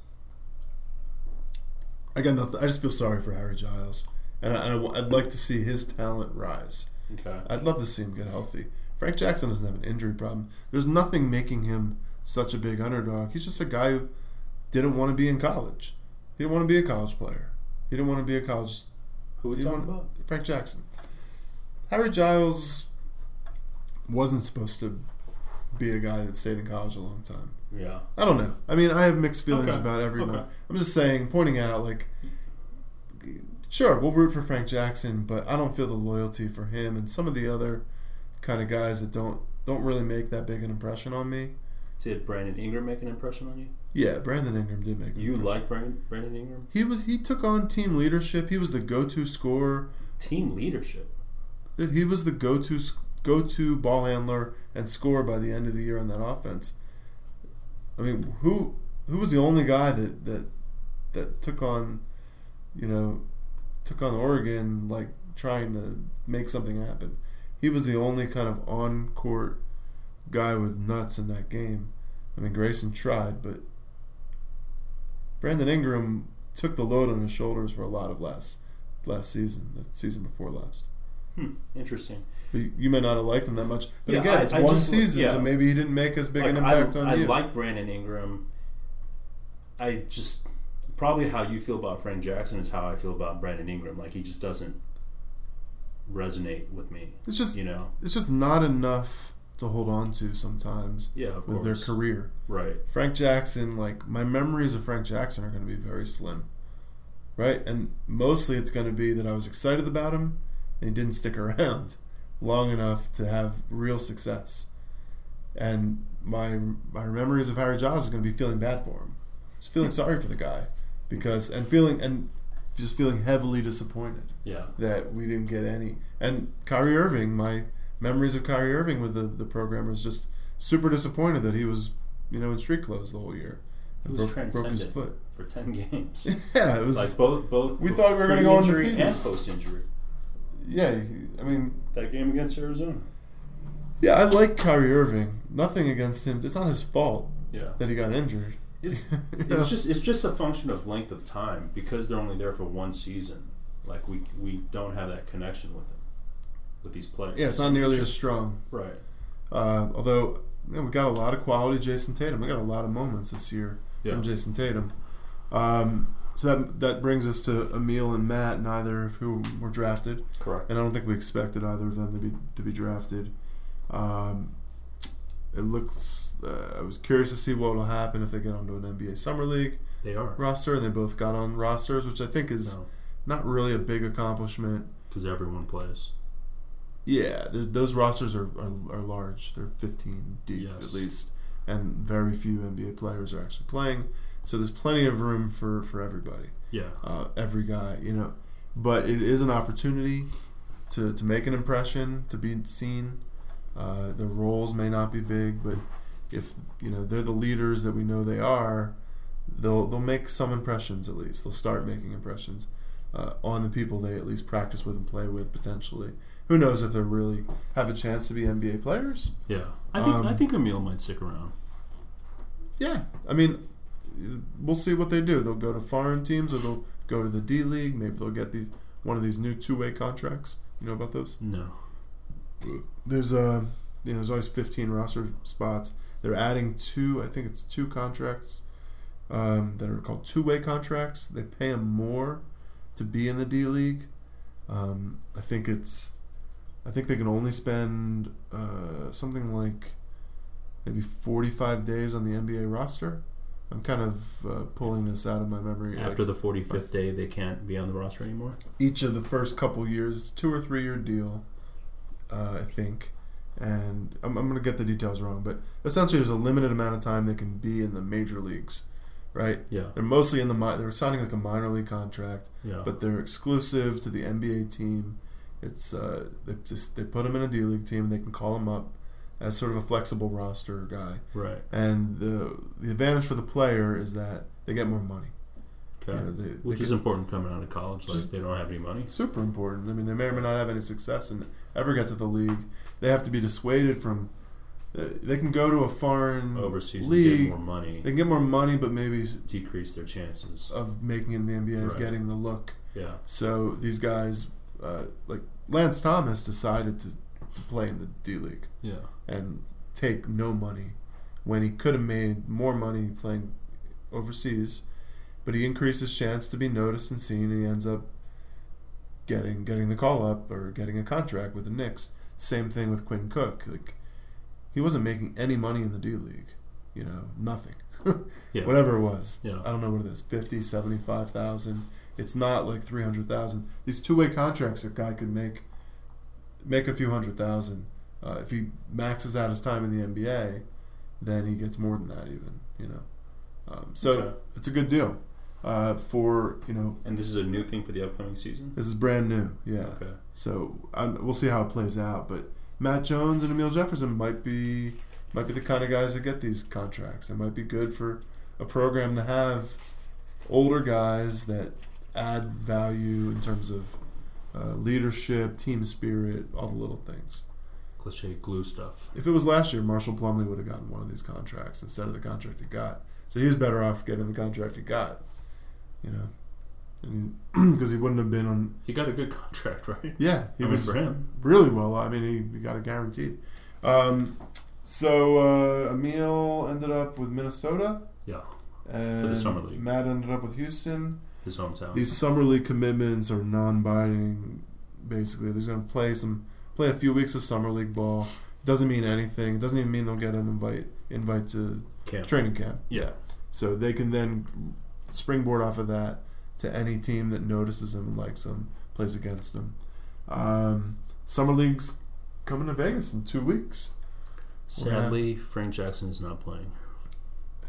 Again, the- I just feel sorry for Harry Giles, and I, would like to see his talent rise. Okay. I'd love to see him get healthy. Frank Jackson doesn't have an injury problem. There's nothing making him such a big underdog. He's just a guy who didn't want to be in college. He didn't want to be a college player. He didn't want to be a college. Who we talking want- about? Frank Jackson. Harry Giles wasn't supposed to be a guy that stayed in college a long time. Yeah. I don't know. I mean, I have mixed feelings Okay. about everyone. Okay. I'm just saying, pointing out, like, sure, we'll root for Frank Jackson, but I don't feel the loyalty for him and some of the other kind of guys that don't don't really make that big an impression on me. Did Brandon Ingram make an impression on you? Yeah, Brandon Ingram did make. You like Brandon, Brandon Ingram? He was he took on team leadership. He was the go-to scorer. Team leadership. He was the go-to go-to ball handler and scorer by the end of the year on that offense. I mean, who who was the only guy that that that took on, you know, took on Oregon like trying to make something happen. He was the only kind of on court guy with nuts in that game. I mean, Grayson tried, but Brandon Ingram took the load on his shoulders for a lot of last last season, the season before last. Hmm. Interesting. But you- may not have liked him that much. But Yeah, again, I- it's I one just- season, yeah. so maybe he didn't make as big an impact I, on I you. like Brandon Ingram. I just probably how you feel about Frank Jackson is how I feel about Brandon Ingram. Like he just doesn't resonate with me. it's just You know? it's just not enough to hold on to sometimes Yeah, with their career. Right. Frank Jackson, like my memories of Frank Jackson are going to be very slim, right? And mostly it's going to be that I was excited about him and he didn't stick around long enough to have real success. And my my memories of Harry Giles is going to be feeling bad for him, just feeling sorry for the guy because and feeling and just feeling heavily disappointed Yeah. that we didn't get any. And Kyrie Irving, my memories of Kyrie Irving with the, the program just super disappointed that he was, you know, in street clothes the whole year. He was broke, broke his foot. For ten games. Yeah, it was. like both both We thought we were gonna pre- go injury and post injury. yeah, I mean, That game against Arizona. yeah, I like Kyrie Irving. Nothing against him. It's not his fault Yeah. that he got injured. It's know? it's just it's just a function of length of time because they're only there for one season. Like we we don't have that connection with them, with these players. yeah, it's not nearly as just- strong. right. Uh, although you know, we got a lot of quality Jayson Tatum. We got a lot of moments this year Yeah. from Jayson Tatum. Um, so that that brings us to Amile and Matt, neither of who were drafted, Correct. and I don't think we expected either of them to be to be drafted. Um, it looks. Uh, I was curious to see what will happen if they get onto an NBA summer league They are. roster, and they both got on rosters, which I think is No, not really a big accomplishment. because everyone plays. Yeah, th- those rosters are, are, are large. They're 15 deep Yes. at least, and very few NBA players are actually playing. So there's plenty of room for, for everybody, Yeah. uh, every guy, you know. But it is an opportunity to, to make an impression, to be seen. Uh, the roles may not be big, but if you know they're the leaders that we know they are, they'll they'll make some impressions at least. They'll start making impressions uh, on the people they at least practice with and play with potentially. Who knows if they really have a chance to be NBA players? Yeah. I think I Um, think Amile might stick around. Yeah, I mean, we'll see what they do. They'll go to foreign teams or they'll go to the D League. Maybe they'll get these one of these new two way contracts. You know about those? No. There's uh, you know, there's always 15 roster spots. They're adding two. I think it's two contracts um, that are called two way contracts. They pay them more to be in the D League. Um, I think it's. I think they can only spend uh, something like maybe 45 days on the NBA roster. I'm kind of uh, pulling this out of my memory. After like the 45th day, they can't be on the roster anymore. each of the first couple years, it's two or three year deal, uh, I think. And I'm, I'm going to get the details wrong, but essentially, there's a limited amount of time they can be in the major leagues, right? Yeah, They're mostly in the mi- they're signing like a minor league contract, yeah, but they're exclusive to the NBA team. It's uh, they just they put them in a D League team. and They can call them up as sort of a flexible roster guy. right. And the the advantage for the player is that they get more money. Okay, You know, they, which they is can- important coming out of college. Like they don't have any money. super important. I mean, they may or may not have any success and ever get to the league. They have to be dissuaded from. Uh, they can go to a foreign Overseas and league. get more money, They can get more money, but maybe decrease their chances. of making it in the NBA, of getting the look. Yeah, So these guys, uh, like Lance Thomas, decided to, to play in the D League yeah, and take no money when he could have made more money playing overseas. But he increased his chance to be noticed and seen, and he ends up getting getting the call up or getting a contract with the Knicks. Same thing with Quinn Cook. Like he wasn't making any money in the D League, you know, nothing. yeah, Whatever it was. Yeah. I don't know what it is, 50, 75,000. It's not like 300,000. These two-way contracts a guy could make make a few hundred thousand. Uh, if he maxes out his time in the NBA, then he gets more than that even, you know. Um, so Okay. it's a good deal uh, for, you know, And this is a new thing for the upcoming season. this is brand new. Yeah. Okay. So um, we'll see how it plays out. But Matt Jones and Amile Jefferson might be might be the kind of guys that get these contracts. It might be good for a program to have older guys that add value in terms of uh, leadership, team spirit, all the little things. Cliche glue stuff. If it was last year, Marshall Plumlee would have gotten one of these contracts instead of the contract he got. So he was better off getting the contract he got, you know, because he wouldn't have been on. He got a good contract, right? Yeah, he I mean, was for him. really well. I mean, he, he got it guaranteed. Um, so uh, Amile ended up with Minnesota, Yeah, and for the summer league. Matt ended up with Houston. His hometown. These summer league commitments are non-binding. Basically, they're going to play some, play a few weeks of summer league ball. Doesn't mean anything. It doesn't even mean they'll get an invite invite to Camp. training camp. Yeah. So they can then springboard off of that to any team that notices him and likes him, plays against him. Um, summer league's coming to Vegas in two weeks. Sadly, Frank Jackson is not playing.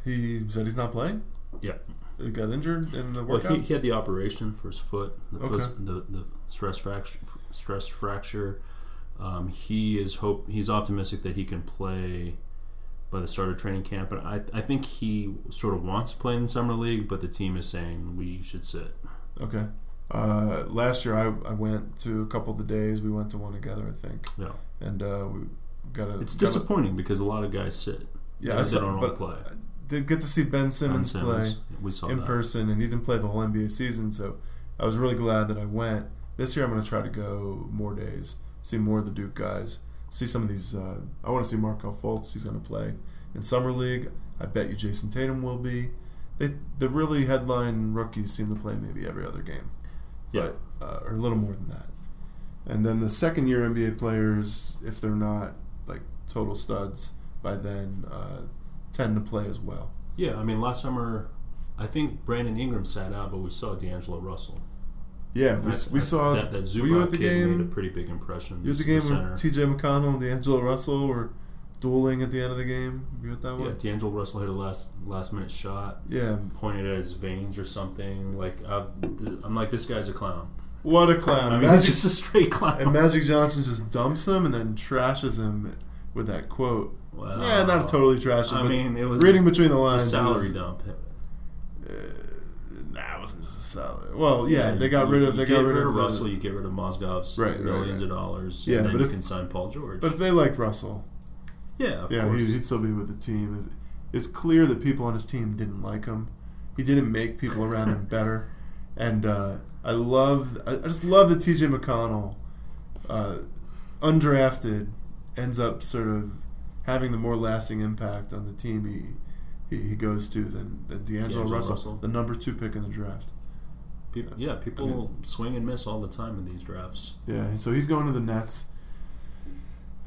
He said he's not playing. Yeah. He got injured in the Well, he, he had the operation for his foot, the, Okay. foot- the, the stress fracture. Stress fracture. Um, he is hope. He's optimistic that he can play by the start of training camp, and I, I think he sort of wants to play in the summer league, but the team is saying we should sit. okay. Uh, last year I, I went to a couple of the days. We went to one together, I think, Yeah, and uh, we got a. it's got a- disappointing because a lot of guys sit. Yeah, I don't but play. Did get to see Ben Ben Simmons, Simmons, play. in that. person, and he didn't play the whole NBA season. So I was really glad that I went. This year, I'm going to try to go more days, see more of the Duke guys, see some of these. Uh, I want to see Markelle Fultz. He's going to play in summer league. I bet you Jayson Tatum will be. They the really headline rookies seem to play maybe every other game, Yeah. but, uh, or a little more than that. And then the second year NBA players, if they're not like total studs by then, uh, tend to play as well. Yeah, I mean, last summer, I think Brandon Ingram sat out, but we saw D'Angelo Russell. Yeah, we, we saw. that, that Zubac kid made a pretty big impression. You at the game where T.J. McConnell and D'Angelo Russell were dueling at the end of the game? You at that one? Yeah? D'Angelo Russell hit a last last minute shot, Yeah. pointed at his veins or something. Like I, I'm like, this guy's a clown. What a clown! I mean, Magic, he's just a straight clown. and Magic Johnson just dumps him and then trashes him with that quote. Well, yeah, not totally trash I but mean, it was reading between the lines. salary was- dump. Uh, nah, it wasn't just a salary. Well, yeah, they got you- rid of they got rid, of the- Russell. You get rid of Mozgov's Right, right, millions right. of dollars. Yeah, and then but you if- can sign Paul George. But if they liked Russell, yeah, of yeah, course. he'd, he'd still be with the team. It's clear that people on his team didn't like him. He didn't make people around him better, and uh, I love. I I just love that T.J. McConnell, uh, undrafted, ends up sort of having the more lasting impact on the team he he, he goes to than, than D'Angelo, D'Angelo Russell, Russell. the number two pick in the draft. People, yeah, people I mean- swing and miss all the time in these drafts. Yeah, so he's going to the Nets.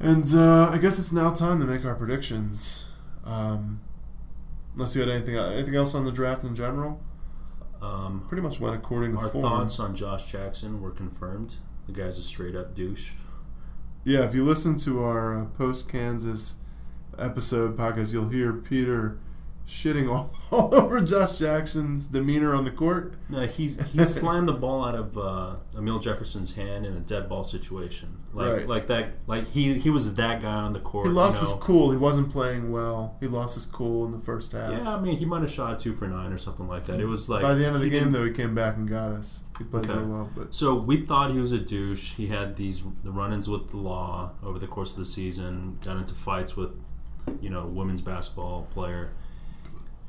And uh, I guess it's now time to make our predictions. Um, unless you had anything anything else on the draft in general, Um, pretty much went according to our form. thoughts on Josh Jackson were confirmed. The guy's a straight up douche. Yeah, if you listen to our uh, post Kansas episode podcast, you'll hear Peter shitting all, all over Josh Jackson's demeanor on the court. No, he's he slammed the ball out of uh, Amile Jefferson's hand in a dead ball situation. Like Right. like that. Like he he was that guy on the court. He lost you know. his cool. He wasn't playing well. He lost his cool in the first half. Yeah, I mean, he might have shot two for nine or something like that. It was like By the end of the game, though, he came back and got us. He played Okay. really well, but So we thought he was a douche. He had these the run-ins with the law over the course of the season. Got into fights with, you know, women's basketball player.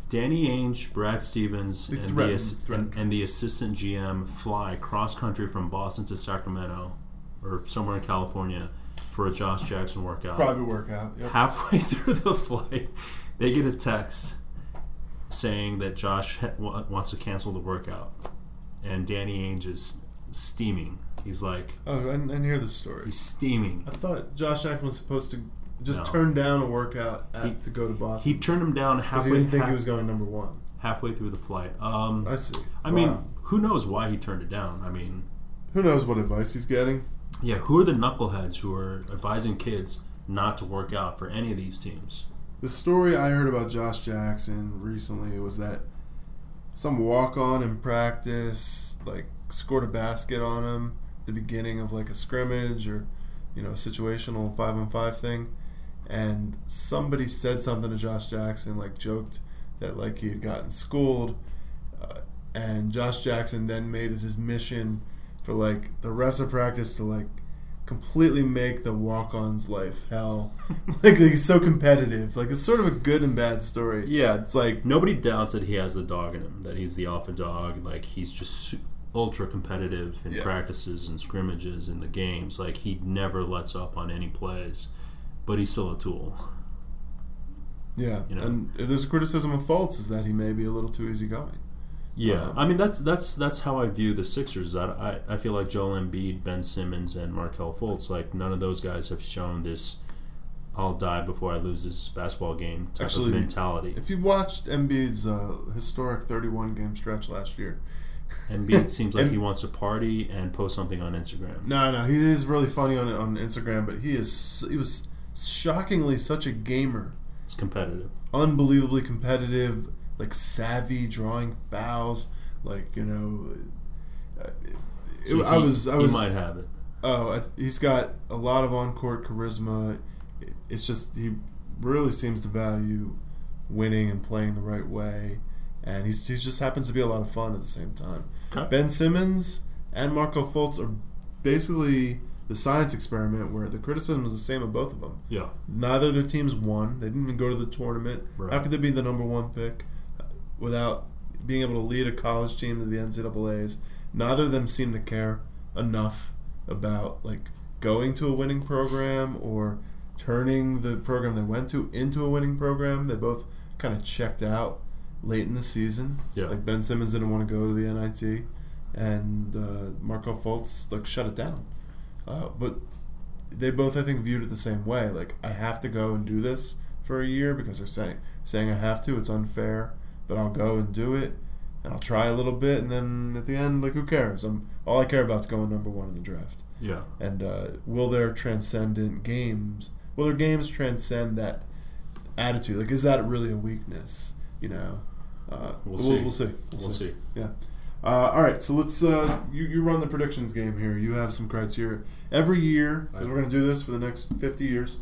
Danny Ainge, Brad Stevens, and the, ass- and, and the assistant GM fly cross country from Boston to Sacramento, or somewhere in California, for a Josh Jackson workout. private workout. Yep. Halfway through the flight, they get a text saying that Josh ha- wants to cancel the workout, and Danny Ainge is steaming. He's like, Oh, I, I didn't hear this story. he's steaming. I thought Josh Jackson was supposed to just No. turn down a workout at, He- to go to Boston. He turned him down because he halfway. didn't think half- he was going number one. halfway through the flight. Um, I see. I mean, who knows why he turned it down? I mean, who knows what advice he's getting? yeah, who are the knuckleheads who are advising kids not to work out for any of these teams? The story I heard about Josh Jackson recently was that some walk on in practice like scored a basket on him at the beginning of like a scrimmage or you know a situational five on five thing and somebody said something to Josh Jackson like joked that like he had gotten schooled uh, and Josh Jackson then made it his mission for like the rest of practice to like completely make the walk-on's life hell like he's so competitive like it's sort of a good and bad story Yeah, it's like nobody doubts that he has the dog in him, that he's the alpha dog. Like he's just ultra competitive in Yeah. practices and scrimmages in the games. Like he never lets up on any plays, but he's still a tool. yeah You know. and if there's a criticism of Fultz is that he may be a little too easygoing Yeah, Um, I mean that's that's that's how I view the Sixers. That I, I feel like Joel Embiid, Ben Simmons, and Markelle Fultz. Like none of those guys have shown this. I'll die before I lose this basketball game type Actually, of mentality. if you watched Embiid's uh, historic 31 game stretch last year Embiid seems like and- he wants to party and post something on Instagram. No, no, he is really funny on on Instagram, but he is he was shockingly such a gamer, It's competitive. unbelievably competitive, like savvy, drawing fouls, like you know. uh, it- So I he- was I he was might have it. oh I, he's got a lot of on court charisma. It- It's just he really seems to value winning and playing the right way, and he's he just happens to be a lot of fun at the same time. Okay. Ben Simmons and Markelle Fultz are basically the science experiment where the criticism was the same of both of them. Yeah. Neither of their teams won. They didn't even go to the tournament. Right. How could they be the number one pick without being able to lead a college team to the NCAA's? Neither of them seem to care enough about like going to a winning program or turning the program they went to into a winning program. They both kind of checked out late in the season. Yeah. Like Ben Simmons didn't want to go to the NIT, and uh, Markelle Fultz like shut it down. Uh, but they both, I think, viewed it the same way. Like I have to go and do this for a year because they're saying saying I have to. It's unfair, but I'll go and do it, and I'll try a little bit, and then at the end, like who cares? I'm all I care about is going number one in the draft. Yeah. And uh, will their transcendent games? Will their games transcend that attitude? Like, is that really a weakness? You know, uh, We'll we'll, see. We'll see. We'll see. Yeah. Uh, all right, so let's uh, you you run the predictions game here. You have some criteria every year because we're going to do this for the next fifty years,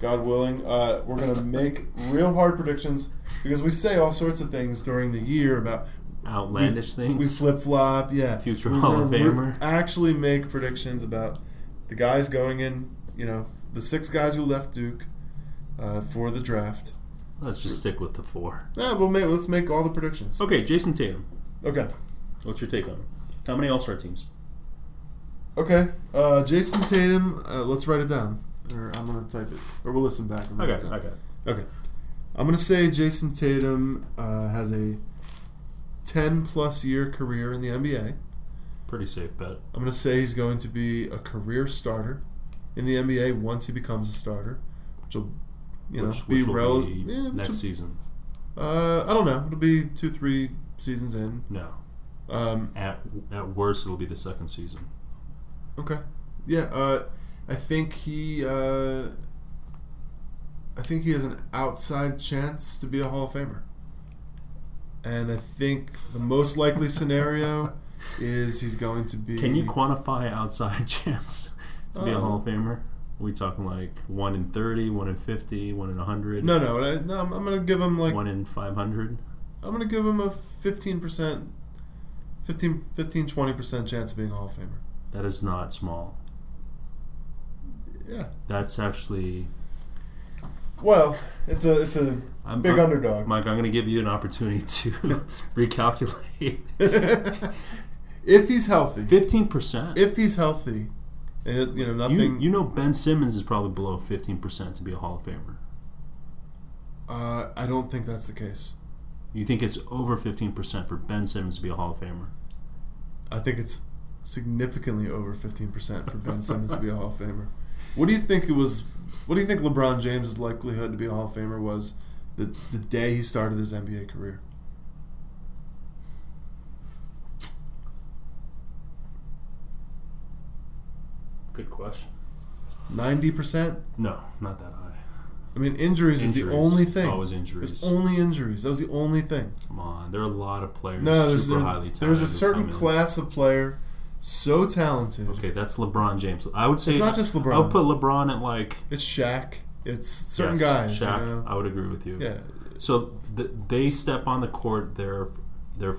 God willing. Uh, we're going to make real hard predictions because we say all sorts of things during the year about Outlandish we, things. We flip flop, yeah. Future We're Hall of Famer. actually make predictions about the guys going in. You know, the six guys who left Duke uh, for the draft. Let's just stick with the four. Yeah, we'll let's make all the predictions. Okay, Jayson Tatum. Okay. What's your take on him? How many All Star teams? Okay, uh, Jayson Tatum. Uh, let's write it down, or I'm gonna type it, or we'll listen back. And I got it. I got it. Okay, I'm gonna say Jayson Tatum uh, has a 10 plus year career in the NBA. Pretty safe bet. I'm gonna say he's going to be a career starter in the NBA once he becomes a starter, which will, you know, which, be relevant. Yeah, next will- season. uh, I don't know. It'll be two, three seasons in. No. Um, At at worst, it'll be the second season. Okay. Yeah. Uh, I think he. Uh, I think he has an outside chance to be a Hall of Famer. and I think the most likely scenario is he's going to be. Can you quantify outside chance to be a Uh, Hall of Famer? Are we talking like one in thirty, one in fifty, one in hundred, No, no, I, no. I'm, I'm going to give him like one in five hundred? I'm going to give him a 15 percent, 15, 15, 20 percent chance of being a Hall of Famer. That is not small. Yeah. That's actually Well, it's a it's a I'm, big I'm- underdog. Mike, I'm going to give you an opportunity to recalculate. if he's healthy, Fifteen percent. if he's healthy, it, you know nothing. You, you know Ben Simmons is probably below fifteen percent to be a Hall of Famer. uh, I don't think that's the case. You think it's over fifteen percent for Ben Simmons to be a Hall of Famer? I think it's significantly over 15% for Ben Simmons to be a Hall of Famer. What do you think it was? What do you think LeBron James' likelihood to be a Hall of Famer was the the day he started his NBA career? Good question. Ninety percent. No, not that high. I mean, injuries, is the Injuries. only It's thing. always It's injuries. only injuries. That was the only thing. Come on, there are a lot of players No, there's super there- highly talented. there's a certain class of player so talented. Okay, that's LeBron James. I would say It's not just LeBron. I would put LeBron at like It's Shaq. It's certain yes, guys. Shaq. You know? I would agree with you. Yeah. So th- they step on the court their their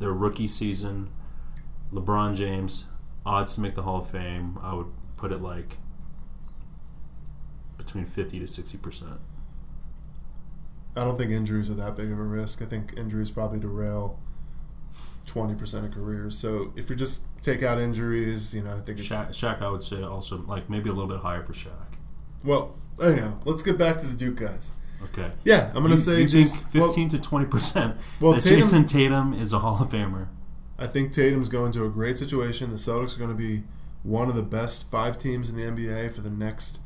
their rookie season. LeBron James odds to make the Hall of Fame. I would put it like between fifty to sixty percent. I don't think injuries are that big of a risk. I think injuries probably derail twenty percent of careers. So if you just take out injuries, you know, I think it's Shaq, Shaq, I would say also like maybe a little bit higher for Shaq. well. Anyhow, let's get back to the Duke guys. Okay, Yeah, I'm gonna you, say you just think well, fifteen to twenty percent well, Tatum- Jayson Tatum is a Hall of Famer. I think Tatum's going to a great situation. The Celtics are going to be one of the best five teams in the NBA for the next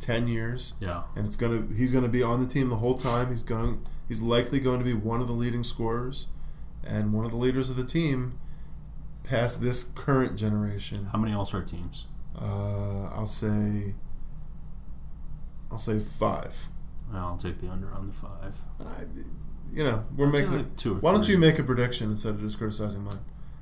ten years, Yeah, and it's gonna he's going to be on the team the whole time. He's going he's likely going to be one of the leading scorers and one of the leaders of the team past this current generation. how many All Star teams? Uh, I'll say I'll say five. I'll take the under on the five. I, you know, we're I'll making. like two why don't you make a prediction instead of just criticizing mine?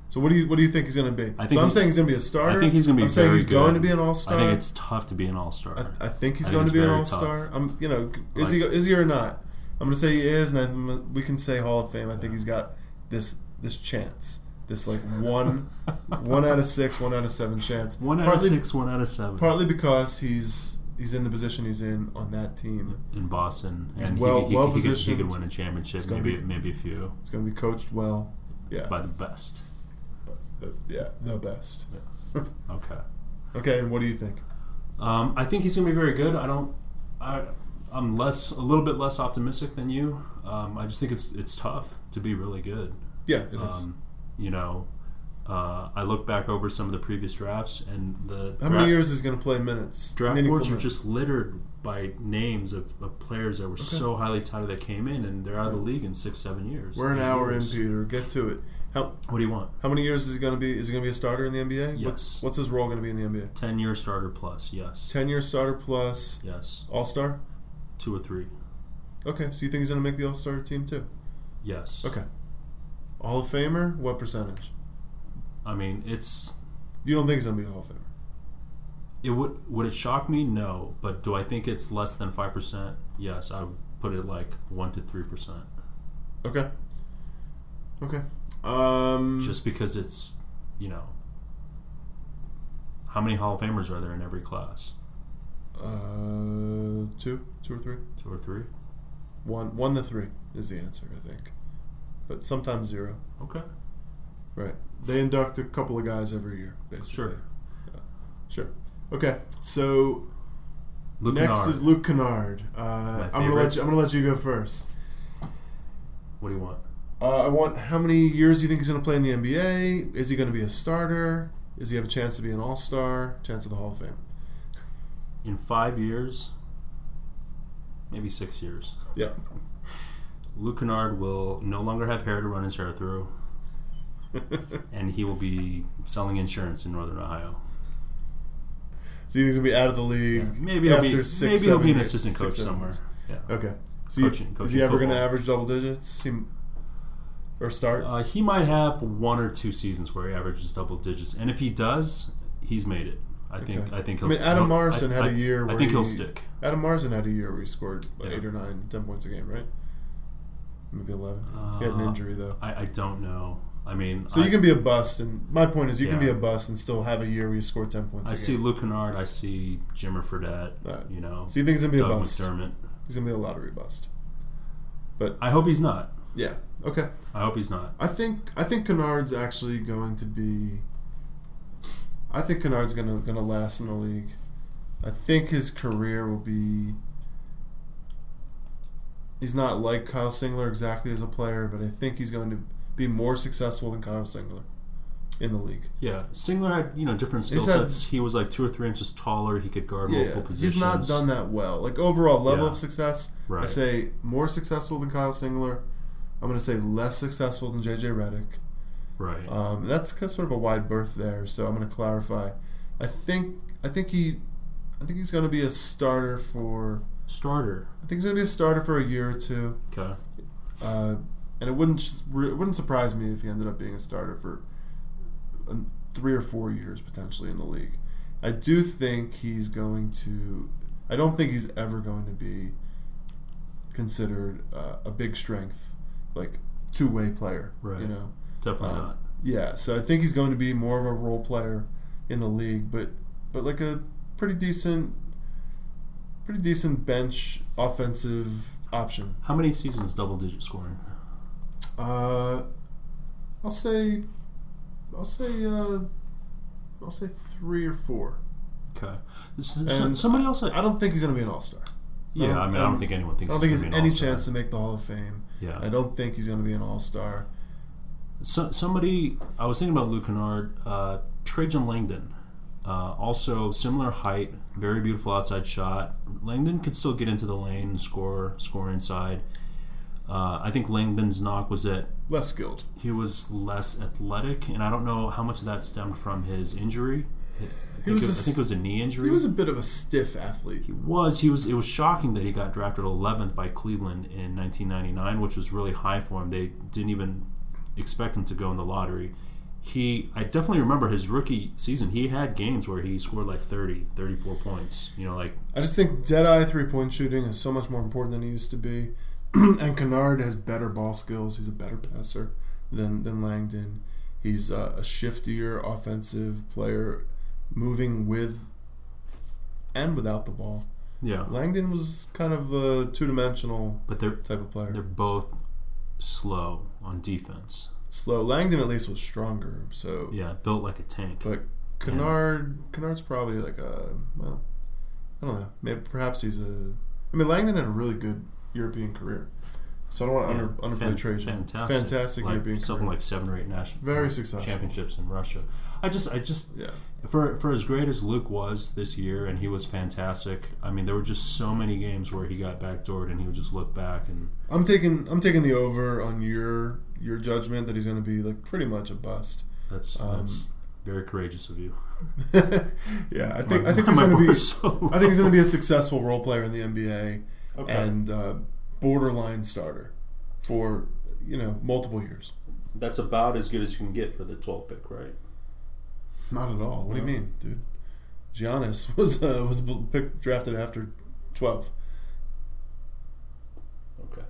So what do you what do you think he's going to be? I so think I'm saying he's going to be a starter. I think he's going to be I'm saying he's good. going to be an all star. I think it's tough to be an All Star. I, I think he's I think going to be an all star. I'm, you know, is Like- he is he or not? I'm going to say he is, and then we can say Hall of Fame. I think he's got this this chance, this like one one out of six, one out of seven chance. One out partly, of six, one out of seven Partly because he's he's in the position he's in on that team. in Boston, He's and well- he, he, well he, could, he could win a championship, maybe be- maybe a few He's going to be coached well. Yeah, by the best. The, yeah, the best. Okay. Okay, and what do you think? Um, I think he's going to be very good. I don't. I, I'm less, a little bit less optimistic than you. Um, I just think it's it's tough to be really good. Yeah, it is. Um, you know, uh, I look back over some of the previous drafts, and the How many years is going to play minutes? draft boards are just littered by names of, of players that were so highly touted that came in, and they're out of the league in six, seven years. We're an hour in, years. Peter. Get to it. How What do you want? how many years is he going to be? Is he going to be a starter in the NBA? Yes. What's what's his role going to be in the NBA? Ten year starter plus, yes, Ten year starter plus yes, All Star. two or three, Okay, so you think he's going to make the All Star team too? yes. Okay. Hall of Famer? What percentage? I mean, it's You don't think he's going to be a Hall of Famer? it would would it shock me? No, but do I think it's less than five percent? Yes, I would put it like one to three percent, Okay. Okay. Um. just because it's you know. How many Hall of Famers are there in every class? uh, two, two or three. Two or three? One, one to three is the answer, I think. But sometimes zero. Okay. Right. They induct a couple of guys every year, basically. Sure. Yeah. Sure. Okay. So Luke next Kennard. is Luke Kennard. Uh, I'm gonna let you. I'm gonna let you go first. What do you want? Uh, I want how many years do you think he's gonna play in the NBA? Is he gonna be a starter? Does he have a chance to be an All Star? Chance of the Hall of Fame? In five years, maybe six years, Yeah. Luke Kennard will no longer have hair to run his hair through, and he will be selling insurance in Northern Ohio. So you think he's gonna be out of the league? Yeah, maybe he'll after be six, maybe he'll be an assistant six, coach somewhere. Yeah. Okay. So you- Coaching- is he ever going to average double digits? He, or start? Uh, he might have one or two seasons where he averages double digits, and if he does, he's made it. I think. Okay. I think I he'll. mean, Adam Morrison I- had I- a year. I Where think he'll stick. Adam Morrison had a year where he scored like Yeah. eight or nine, ten points a game, right? Maybe eleven. he had an Uh, injury though. I, I don't know. I mean, So I, you can be a bust, and my point is you can be a bust and still have a year where you score ten points. I see. Luke Kennard. I see Jimmer Fredette. Right. You know, So you think he's gonna be a bust? McDermott. He's gonna be a lottery bust. But I hope he's not. Yeah. Okay. I hope he's not. I think I think Kennard's actually going to be. I think Kennard's gonna gonna last in the league. I think his career will be. He's not like Kyle Singler exactly as a player, but I think he's going to be more successful than Kyle Singler in the league. Yeah, Singler had you know different skill He's had- sets. He was like two or three inches taller. He could guard multiple positions. he's not done that well. Like overall level Yeah. of success, I say more successful than Kyle Singler. I'm going to say less successful than JJ Redick. Right. Um, that's sort of a wide berth there, so I'm going to clarify. I think I think he, I think he's going to be a starter for. Starter. I think he's going to be a starter for a year or two, Okay. uh, and it wouldn't it wouldn't surprise me if he ended up being a starter for three or four years potentially in the league. I do think he's going to. I don't think he's ever going to be considered uh, a big strength, like two way player. Right. You know. Definitely Um, not. Yeah, so I think he's going to be more of a role player in the league, but but like a pretty decent, pretty decent bench offensive option. How many seasons double digit scoring? Uh, I'll say, I'll say, uh, I'll say three or four. Okay. This is, And somebody else. I, I don't think he's going to be an all star. Yeah, I mean, I don't think anyone thinks. I don't think he's he's be an any all-star. chance to make the Hall of Fame. Yeah. I don't think he's going to be an all star. So, somebody, I was thinking about Luke Kennard, uh, Trajan Langdon. Uh, also, similar height, very beautiful outside shot. Langdon could still get into the lane and score, score inside. Uh, I think Langdon's knock was that Less skilled. he was less athletic, and I don't know how much of that stemmed from his injury. I think, was it, a I think it was a knee injury. He was a bit of a stiff athlete. He was. He was. It was shocking that he got drafted 11th by Cleveland in 1999, which was really high for him. They didn't even expect him to go in the lottery. He, I definitely remember his rookie season. He had games where he scored like 30, 34 points. You know, like I just think dead eye three point shooting is so much more important than he used to be. and Kennard has better ball skills. He's a better passer than, than Langdon. He's uh, a shiftier offensive player, moving with and without the ball. yeah. Langdon was kind of a two dimensional But they're type of player. they're both slow on defense. Slow. Langdon at least was stronger. So, Yeah, built like a tank. but Kennard, Kennard's probably like a well, I don't know. Maybe perhaps he's a. I mean, Langdon had a really good European career, so I don't want to Yeah, under, underplay fan-. Fantastic, Fantastic like European something career. like seven or eight national Very successful. championships in Russia. I just, I just, yeah. for for as great as Luke was this year, and he was fantastic. I mean, there were just so many games where he got backdoored, and he would just look back and I'm taking I'm taking the over on your your judgment that he's going to be like pretty much a bust. that's Um, that's very courageous of you. yeah, I think My- I think he's going to be so I think he's going to be a successful role player in the NBA Okay. and uh, borderline starter for you know multiple years. that's about as good as you can get for the 12th pick, right? Not at all. What do you mean, dude? Giannis was uh, was picked, drafted after twelve. Okay.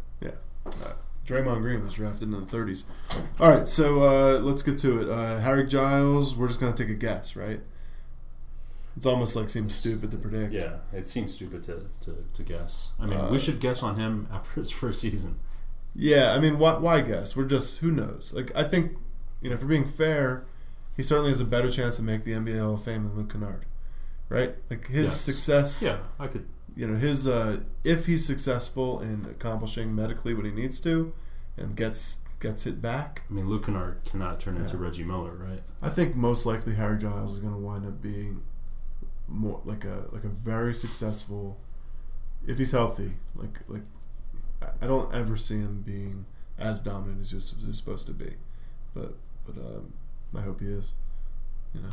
Uh, Draymond Green was drafted in the 30s. All right, so uh, let's get to it. Uh, Harry Giles, we're just going to take a guess, right? It's almost like seems stupid to predict. Yeah, it seems stupid to, to, to guess. I mean, Uh, we should guess on him after his first season. Yeah, I mean, why, why guess? We're just, who knows? Like, I think, you know, if we're being fair, he certainly has a better chance to make the NBA Hall of Fame than Luke Kennard, right? Like, his Yes. success, Yeah, I could. you know, his, uh, if he's successful in accomplishing medically what he needs to and gets gets it back, I mean, Luke Kennard cannot turn into Reggie Miller, right? I think most likely Harry Giles is going to wind up being more like a like a very successful if he's healthy. Like like I- don't ever see him being as dominant as he's, supposed to be, but but um, I hope he is. You know,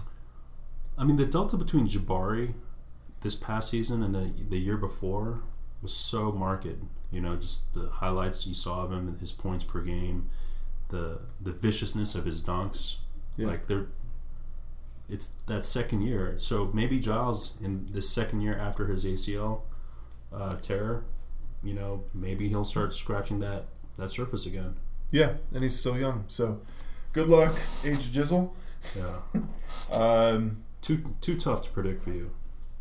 I mean, the delta between Jabari this past season and the the year before was so marked. You know, just the highlights you saw of him, and his points per game, the the viciousness of his dunks. Yeah. Like they're it's that second year. So maybe Giles in this second year after his ACL uh, tear, you know, maybe he'll start scratching that that surface again. Yeah, and he's still young. So good luck, H Jizzle. Yeah. Um, too too tough to predict for you.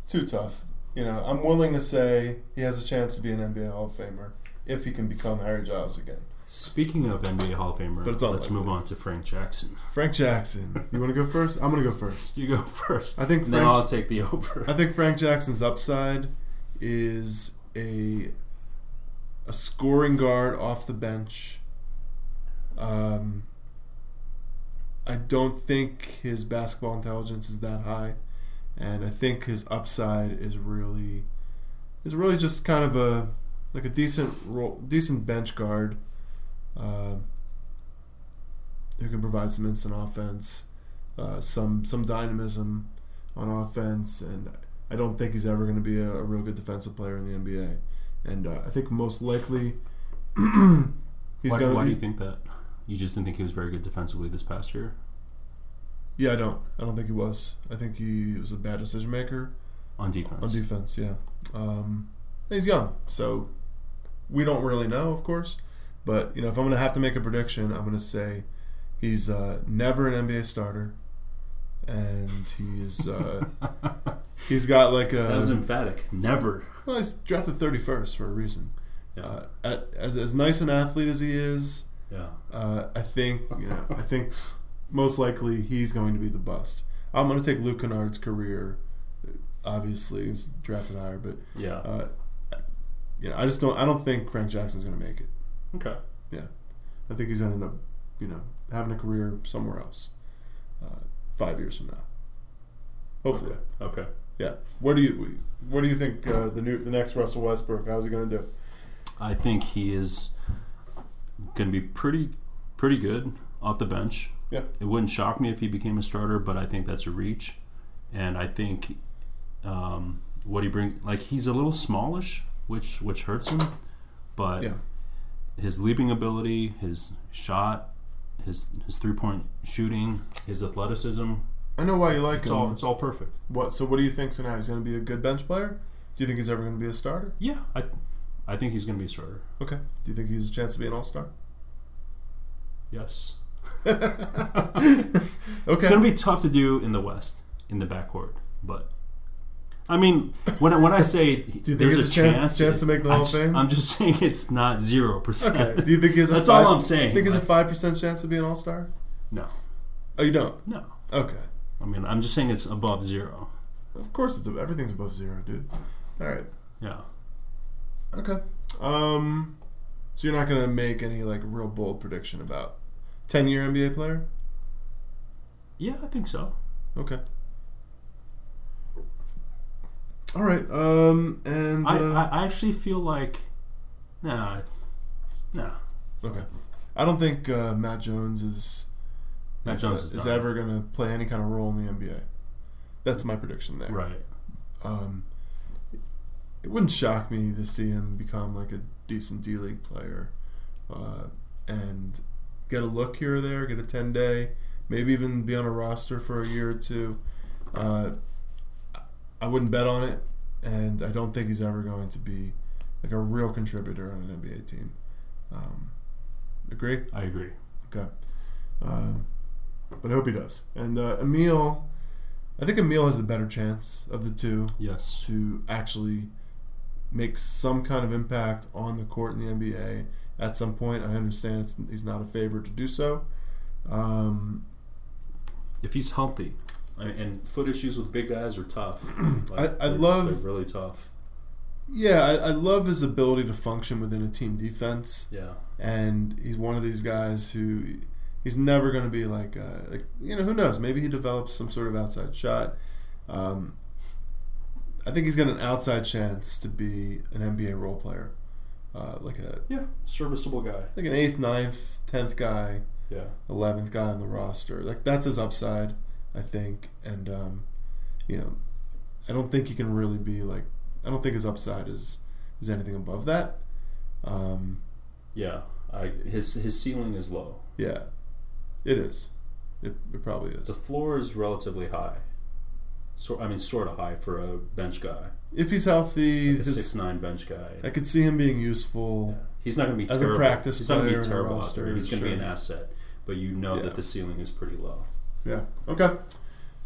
too tough. You know, I'm willing to say he has a chance to be an NBA Hall of Famer if he can become Harry Giles again. Speaking of NBA Hall of Famer, But it's let's unlikely. move on to Frank Jackson. Frank Jackson. You want to go first? I'm going to go first. You go first. I think And then Frank I'll take the over. I think Frank Jackson's upside is a a scoring guard off the bench. Um, I don't think his basketball intelligence is that high, and I think his upside is really is really just kind of a like a decent role, decent bench guard uh, who can provide some instant offense, uh, some some dynamism on offense, and I don't think he's ever going to be a, a real good defensive player in the NBA. And uh, I think most likely he's why, going why do you think that? You just didn't think he was very good defensively this past year Yeah, I don't. I don't think he was. I think he was a bad decision maker on defense. on defense. Yeah, um, he's young, so we don't really know, of course. But you know, if I'm going to have to make a prediction, I'm going to say he's uh, never an NBA starter, and he's uh, he's got like a that was emphatic. Never. Well, he's drafted 31st for a reason. Yeah. Uh, at, as, as nice an athlete as he is, Yeah. uh, I think you know. I think most likely he's going to be the bust. I'm going to take Luke Kennard's career. Obviously, he's drafted higher, but Yeah. uh, you know, I just don't. I don't think Frank Jackson's going to make it. Okay. Yeah, I think he's going to end up, you know, having a career somewhere else. Uh, five years from now, hopefully. Okay. Okay. Yeah. What do you What do you think uh, the new the next Russell Westbrook? How's he going to do? I think he is going to be pretty pretty good off the bench. Yeah. It wouldn't shock me if he became a starter, but I think that's a reach. And I think um, what he brings, like he's a little smallish, which which hurts him, but Yeah. His leaping ability, his shot, his his three point shooting, his athleticism, I know why you like it's him. all it's all perfect. What? So what do you think's going to happen? He's going to be a good bench player? Do you think he's ever going to be a starter? Yeah, I I think he's going to be a starter. Okay. Do you think he's a chance to be an all star? Yes. okay. It's going to be tough to do in the West in the backcourt, but I mean, when when I say do you think there's a chance, chance to make the I Hall of Fame? I'm just saying it's not zero percent. okay. Do you think he has a That's five, all I'm saying. Think he's a five percent chance to be an all star? no, Oh, you don't. no. Okay. I mean, I'm just saying it's above zero. Of course, it's everything's above zero, dude. All right. Yeah. Okay. Um. So you're not going to make any like real bold prediction about ten year NBA player? Yeah, I think so. Okay. All right. Um. And I, uh, I, I actually feel like, nah, nah. Okay. I don't think uh, Matt Jones is Matt is, Jones is is ever going to play any kind of role in the NBA. That's my prediction there. Right. Um, it wouldn't shock me to see him become like a decent D League player, uh, and get a look here or there, get a ten day, maybe even be on a roster for a year or two. Uh, I wouldn't bet on it, and I don't think he's ever going to be like a real contributor on an NBA team. Um, agree? I agree. Okay. Um, but I hope he does. And uh, Amile, I think Amile has the better chance of the two Yes. to actually make some kind of impact on the court in the NBA at some point. I understand it's, he's not a favorite to do so. Um, If he's healthy, I mean, and foot issues with big guys are tough. I- I they're- love- really tough. yeah, I, I love his ability to function within a team defense. Yeah. and he's one of these guys who he's never going to be like, uh, like you know who knows maybe he develops some sort of outside shot um, I think he's got an outside chance to be an NBA role player uh, like a Yeah. Serviceable guy. like an eighth ninth tenth guy Yeah. eleventh guy on the roster like that's his upside I think and um, you know I don't think he can really be like I don't think his upside is is anything above that um, Yeah. I, his his ceiling is low. Yeah, it is. It, it probably is. The floor is relatively high. So I mean, sort of high for a bench guy, If he's healthy, like a his- six nine bench guy. I could see him being useful. Yeah. He's not going to be As a terrible. practice He's not going to be terrible roster. He's going to be an asset, but you know Yeah. that the ceiling is pretty low. Yeah. Okay.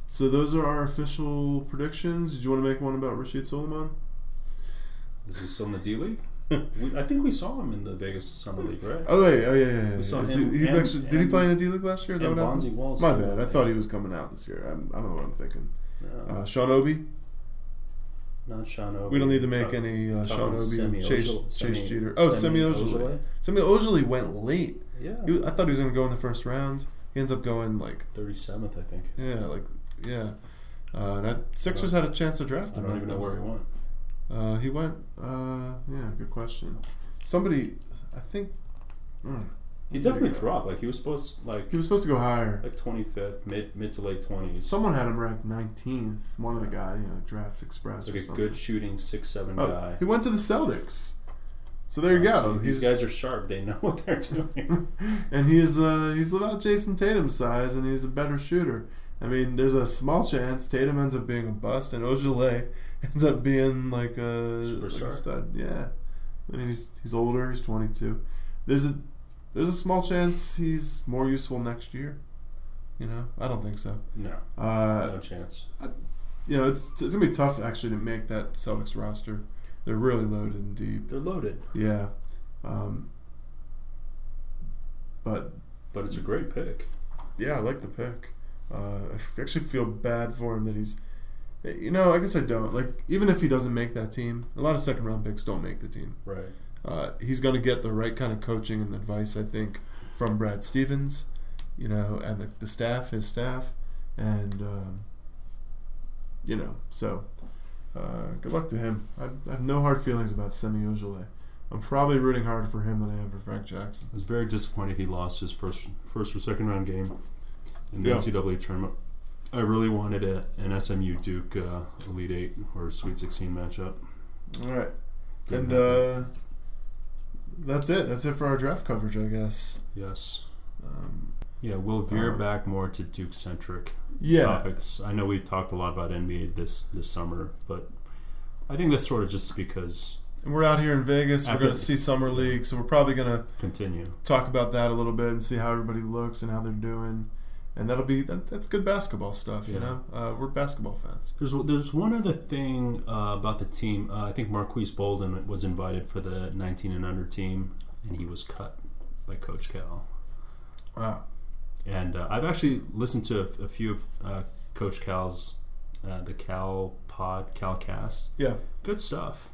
So those are our official predictions. Did you want to make one about Rasheed Sulaimon? Is he still in the D League? I think we saw him in the Vegas Summer League, right? Oh wait, oh yeah, yeah. yeah. We saw him he, he and- actually, did he play in the D League last year? Is that and what happened? Bonzi Walls. My bad. I thought he was coming out this year. I'm, I don't know what I'm thinking. No, Uh, Sean Obi. not Sean Obi. We don't need to make Talk- any uh, Sean about Obi. Chase, Chase Jeter. Oh, Semi Semi Ojeleye. Semi Ojeleye went late. Yeah, He, I thought he was going to go in the first round. He ends up going like thirty seventh, I think. yeah, like yeah. Uh, and I, Sixers had a chance to draft him. I don't even know where he went. Uh, he went. Uh, yeah, good question. Somebody, I think. mm, He definitely dropped. Like he was supposed like he was supposed to go higher. like twenty fifth, mid mid to late twenties. Someone had him ranked 19th. One of the guy, you know, Draft Express Like a something. good shooting six seven Oh, guy. he went to the Celtics. So there you go. so these guys are sharp. They know what they're doing. and he's uh, he's about Jayson Tatum's size, and he's a better shooter. I mean, there's a small chance Tatum ends up being a bust, and Ojeleye ends up being like a, like a stud. Yeah, I mean he's he's older. He's 22. There's a there's a small chance he's more useful next year. You know, I don't think so. no, Uh, no chance. you know, it's it's gonna be tough actually to make that Celtics roster. They're really loaded and deep. They're loaded, Yeah, um, but but it's a great pick. Yeah, I like the pick. Uh, I actually feel bad for him that he's. You know, I guess I don't. Like, even if he doesn't make that team, a lot of second round picks don't make the team. Right. Uh, he's going to get the right kind of coaching and advice, I think, from Brad Stevens, you know, and the, the staff, his staff. And, um, you know, so uh, good luck to him. I, I have no hard feelings about Semi Ojeleye. I'm probably rooting harder for him than I am for Frank Jackson. I was very disappointed he lost his first first or second round game in the Yeah. NCAA tournament. I really wanted a, an SMU Duke uh, Elite Eight or Sweet Sixteen matchup. All right. Didn't And uh, that's it. That's it for our draft coverage, I guess. Yes. Um, Yeah, we'll veer Um, back more to Duke centric yeah, topics. I know we talked a lot about NBA this this summer, but I think that's sort of just because and we're out here in Vegas. After- we're going to see summer league, so we're probably going to continue. talk about that a little bit and see how everybody looks and how they're doing. And that'll be that, that's good basketball stuff, you know. Uh, we're basketball fans. There's there's one other thing uh, about the team. Uh, I think Marques Bolden was invited for the 19 and under team, and he was cut by Coach Cal. Wow. And uh, I've actually listened to a, a few of uh, Coach Cal's, uh, the Cal Pod, Cal Cast. Yeah, Good stuff.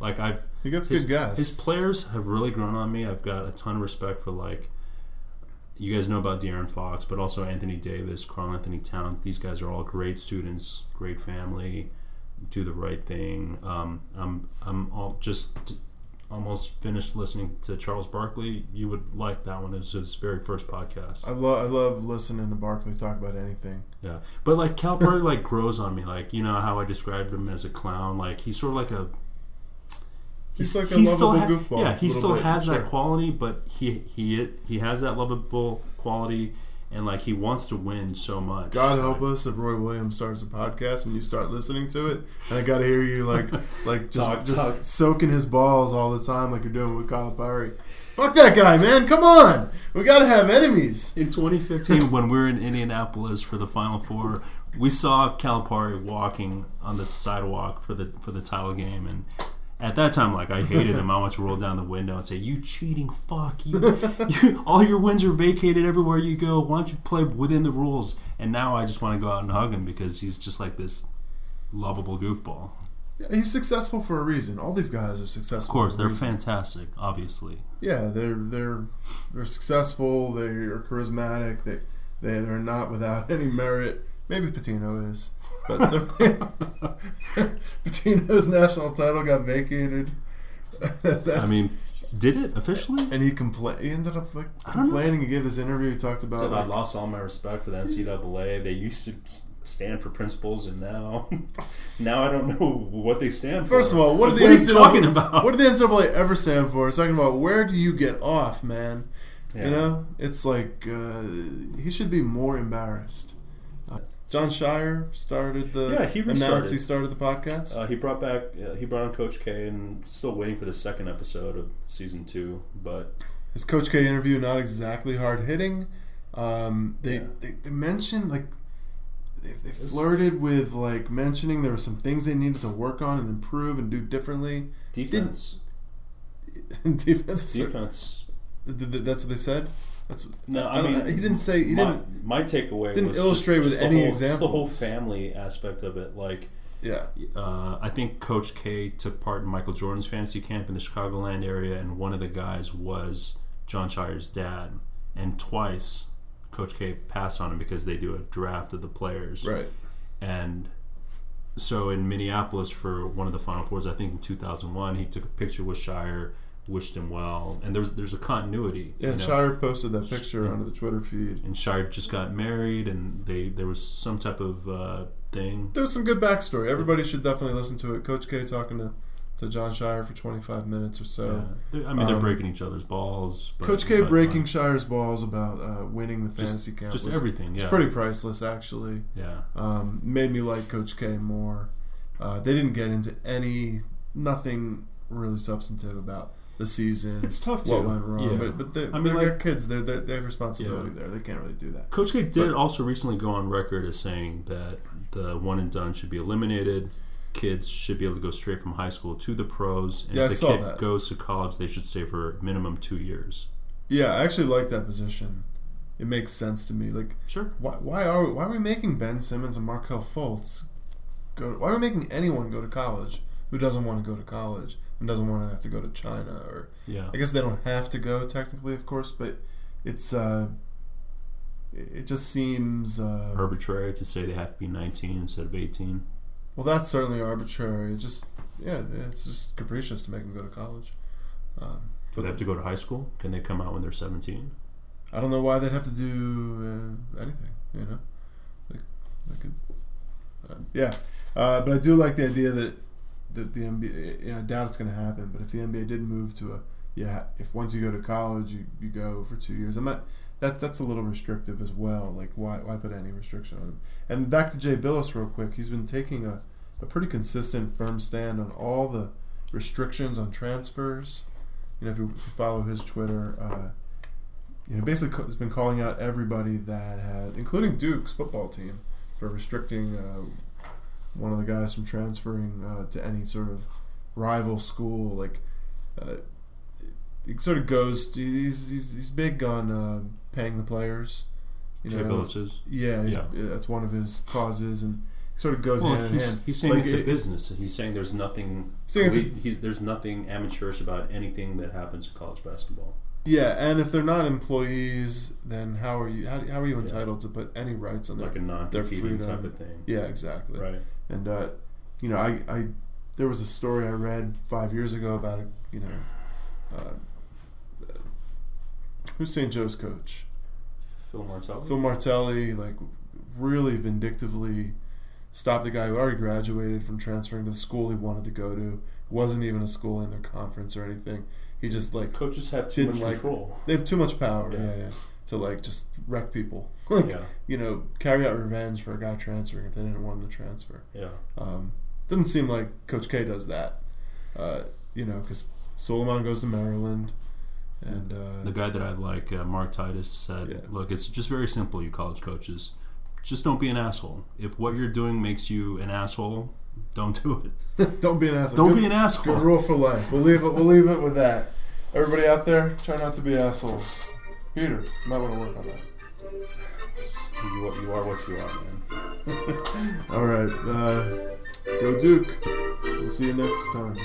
Like I've he gets his, good guys. his players have really grown on me. I've got a ton of respect for like you guys know about De'Aaron Fox, but also Anthony Davis, Karl Anthony Towns. These guys are all great students, great family, do the right thing. Um, I'm I'm all just almost finished listening to Charles Barkley. You would like that one. It's his very first podcast. I love I love listening to Barkley talk about anything. Yeah, but like Calipari like grows on me. Like you know how I described him as a clown. Like he's sort of like a. He's like a he still lovable goofball, Yeah, he still bit, has sure. that quality, but he he he has that lovable quality, and like he wants to win so much. God help us if Roy Williams starts a podcast and you start listening to it, and I got to hear you like like just Talk, just talk. soaking his balls all the time like you're doing with Calipari. Fuck that guy, man! Come on, we got to have enemies. In 2015, when we were in Indianapolis for the Final Four, we saw Calipari walking on the sidewalk for the for the title game, and at that time, like I hated him. I wanted to roll down the window and say, "You cheating fuck! You, you all your wins are vacated everywhere you go. Why don't you play within the rules?" And now I just want to go out and hug him because he's just like this lovable goofball. Yeah, he's successful for a reason. All these guys are successful. Of course, they're reason. fantastic. Obviously, Yeah, they're they're they're successful. They're charismatic. They they they're not without any merit. Maybe Pitino is, but the- Pitino's national title got vacated. That's, that's, I mean, did it officially? and he complained. He ended up like I don't know. complaining. He gave his interview. He talked about Said I lost all my respect for the NCAA. They used to stand for principles, and now, now I don't know what they stand for. First of all, what, Like, are the what are you NCAA talking about? What did the NCAA ever stand for? It's talking about where do you get off, man? Yeah. You know, it's like uh, he should be more embarrassed. Jon Scheyer started the Yeah, he announced he started the podcast. Uh, he brought back. Uh, he brought on Coach K, and still waiting for the second episode of season two. But His Coach K interview not exactly hard hitting. Um, they, Yeah. they they mentioned like they, they flirted with like mentioning there were some things they needed to work on and improve and do differently. defense, defense. defense. Th- th- That's what they said. That's what, No, I I mean he didn't say he my, didn't. my takeaway didn't was illustrate just, with just any whole, just the whole family aspect of it. Like, Yeah, uh, I think Coach K took part in Michael Jordan's fantasy camp in the Chicagoland area, and one of the guys was Jon Scheyer's dad. And twice, Coach K passed on him because they do a draft of the players. right. And so in Minneapolis for one of the Final Fours, I think in 2001, he took a picture with Scheyer, wished him well, and there's there's a continuity. Yeah, you know? Scheyer posted that picture Yeah. onto the Twitter feed. and Scheyer just got married, and they there was some type of uh, thing. There was some good backstory. Everybody should definitely listen to it. Coach K talking to, to Jon Scheyer for 25 minutes or so. Yeah. I mean, they're um, breaking each other's balls. But, Coach K but, breaking Scheyer's balls about uh, winning the Just- fantasy camp just was everything. Yeah, it's pretty priceless, actually. Yeah, Um, made me like Coach K more. Uh, they didn't get into any, nothing really substantive about the season. it's tough to. what went wrong, Yeah. but but they, I mean, they've like- kids. They're, they're, they have responsibility there. They can't really do that. Coach K did But- also recently go on record as saying that the one and done should be eliminated. Kids should be able to go straight from high school to the pros. And Yeah, if the saw kid that. goes to college, they should stay for minimum two years. Yeah, I actually like that position. It makes sense to me. Like, Sure. why, why are why are we making Ben Simmons and Markelle Fultz go? Why are we making anyone go to college who doesn't want to go to college and doesn't want to have to go to China? Or Yeah. I guess they don't have to go technically, of course, but it's uh, it just seems uh, Arbitrary to say they have to be 19 instead of 18. well. That's certainly arbitrary. It just yeah, it's just capricious to make them go to college. Um, Do they have to go to high school? Can they come out when they're 17? I don't know why they'd have to do uh, anything. You know, like, they could, uh, yeah. Uh, but I do like the idea that the NBA. I doubt it's going to happen. But if the NBA did move to a yeah, if once you go to college, you, you go for two years. I'm not. That that's a little restrictive as well. Like why why put any restriction on him? And back to Jay Bilas real quick. He's been taking a, a pretty consistent, firm stand on all the restrictions on transfers. You know, if you, follow his Twitter. Uh, you know, basically has been calling out everybody that had, including Duke's football team, for restricting uh, one of the guys from transferring uh, to any sort of rival school. Like, uh, it sort of goes. He's he's, he's big on uh, paying the players. You Jay know, Bilas yeah, Yeah. that's one of his causes, and sort of goes Well, hand in he's, hand. he's saying Like, it's it- a business. He's saying there's nothing. Saying he- he's, there's nothing amateurish about anything that happens in college basketball. Yeah, and if they're not employees, then how are you? How, how are you Yeah. entitled to put any rights on their? Like a non-competing type of thing. Yeah, exactly. Right. And uh, you know, I, I there was a story I read five years ago about you know, uh, who's St. Joe's coach? Phil Martelli. Phil Martelli, like really vindictively stopped the guy who already graduated from transferring to the school he wanted to go to. wasn't even a school in their conference or anything. He just like Coaches have too much like- control. they have too much power. Yeah. Yeah, yeah. To like just wreck people. like Yeah. you know, carry out revenge for a guy transferring if they didn't want the transfer. Yeah. Um, doesn't seem like Coach K does that. Uh, you know, because Sulaimon goes to Maryland, and The uh, guy that I like, uh, Mark Titus, said, Yeah. "Look, it's just very simple. You college coaches, just don't be an asshole. If what you're doing makes you an asshole, don't do it. don't be an asshole. Don't Good- be an asshole. Good asshole." rule for life. We'll leave it. We'll leave it with that. Everybody out there, try not to be assholes. Peter, you might want to work on that. You, are- you are what you are, man. All right, uh, go Duke. We'll see you next time.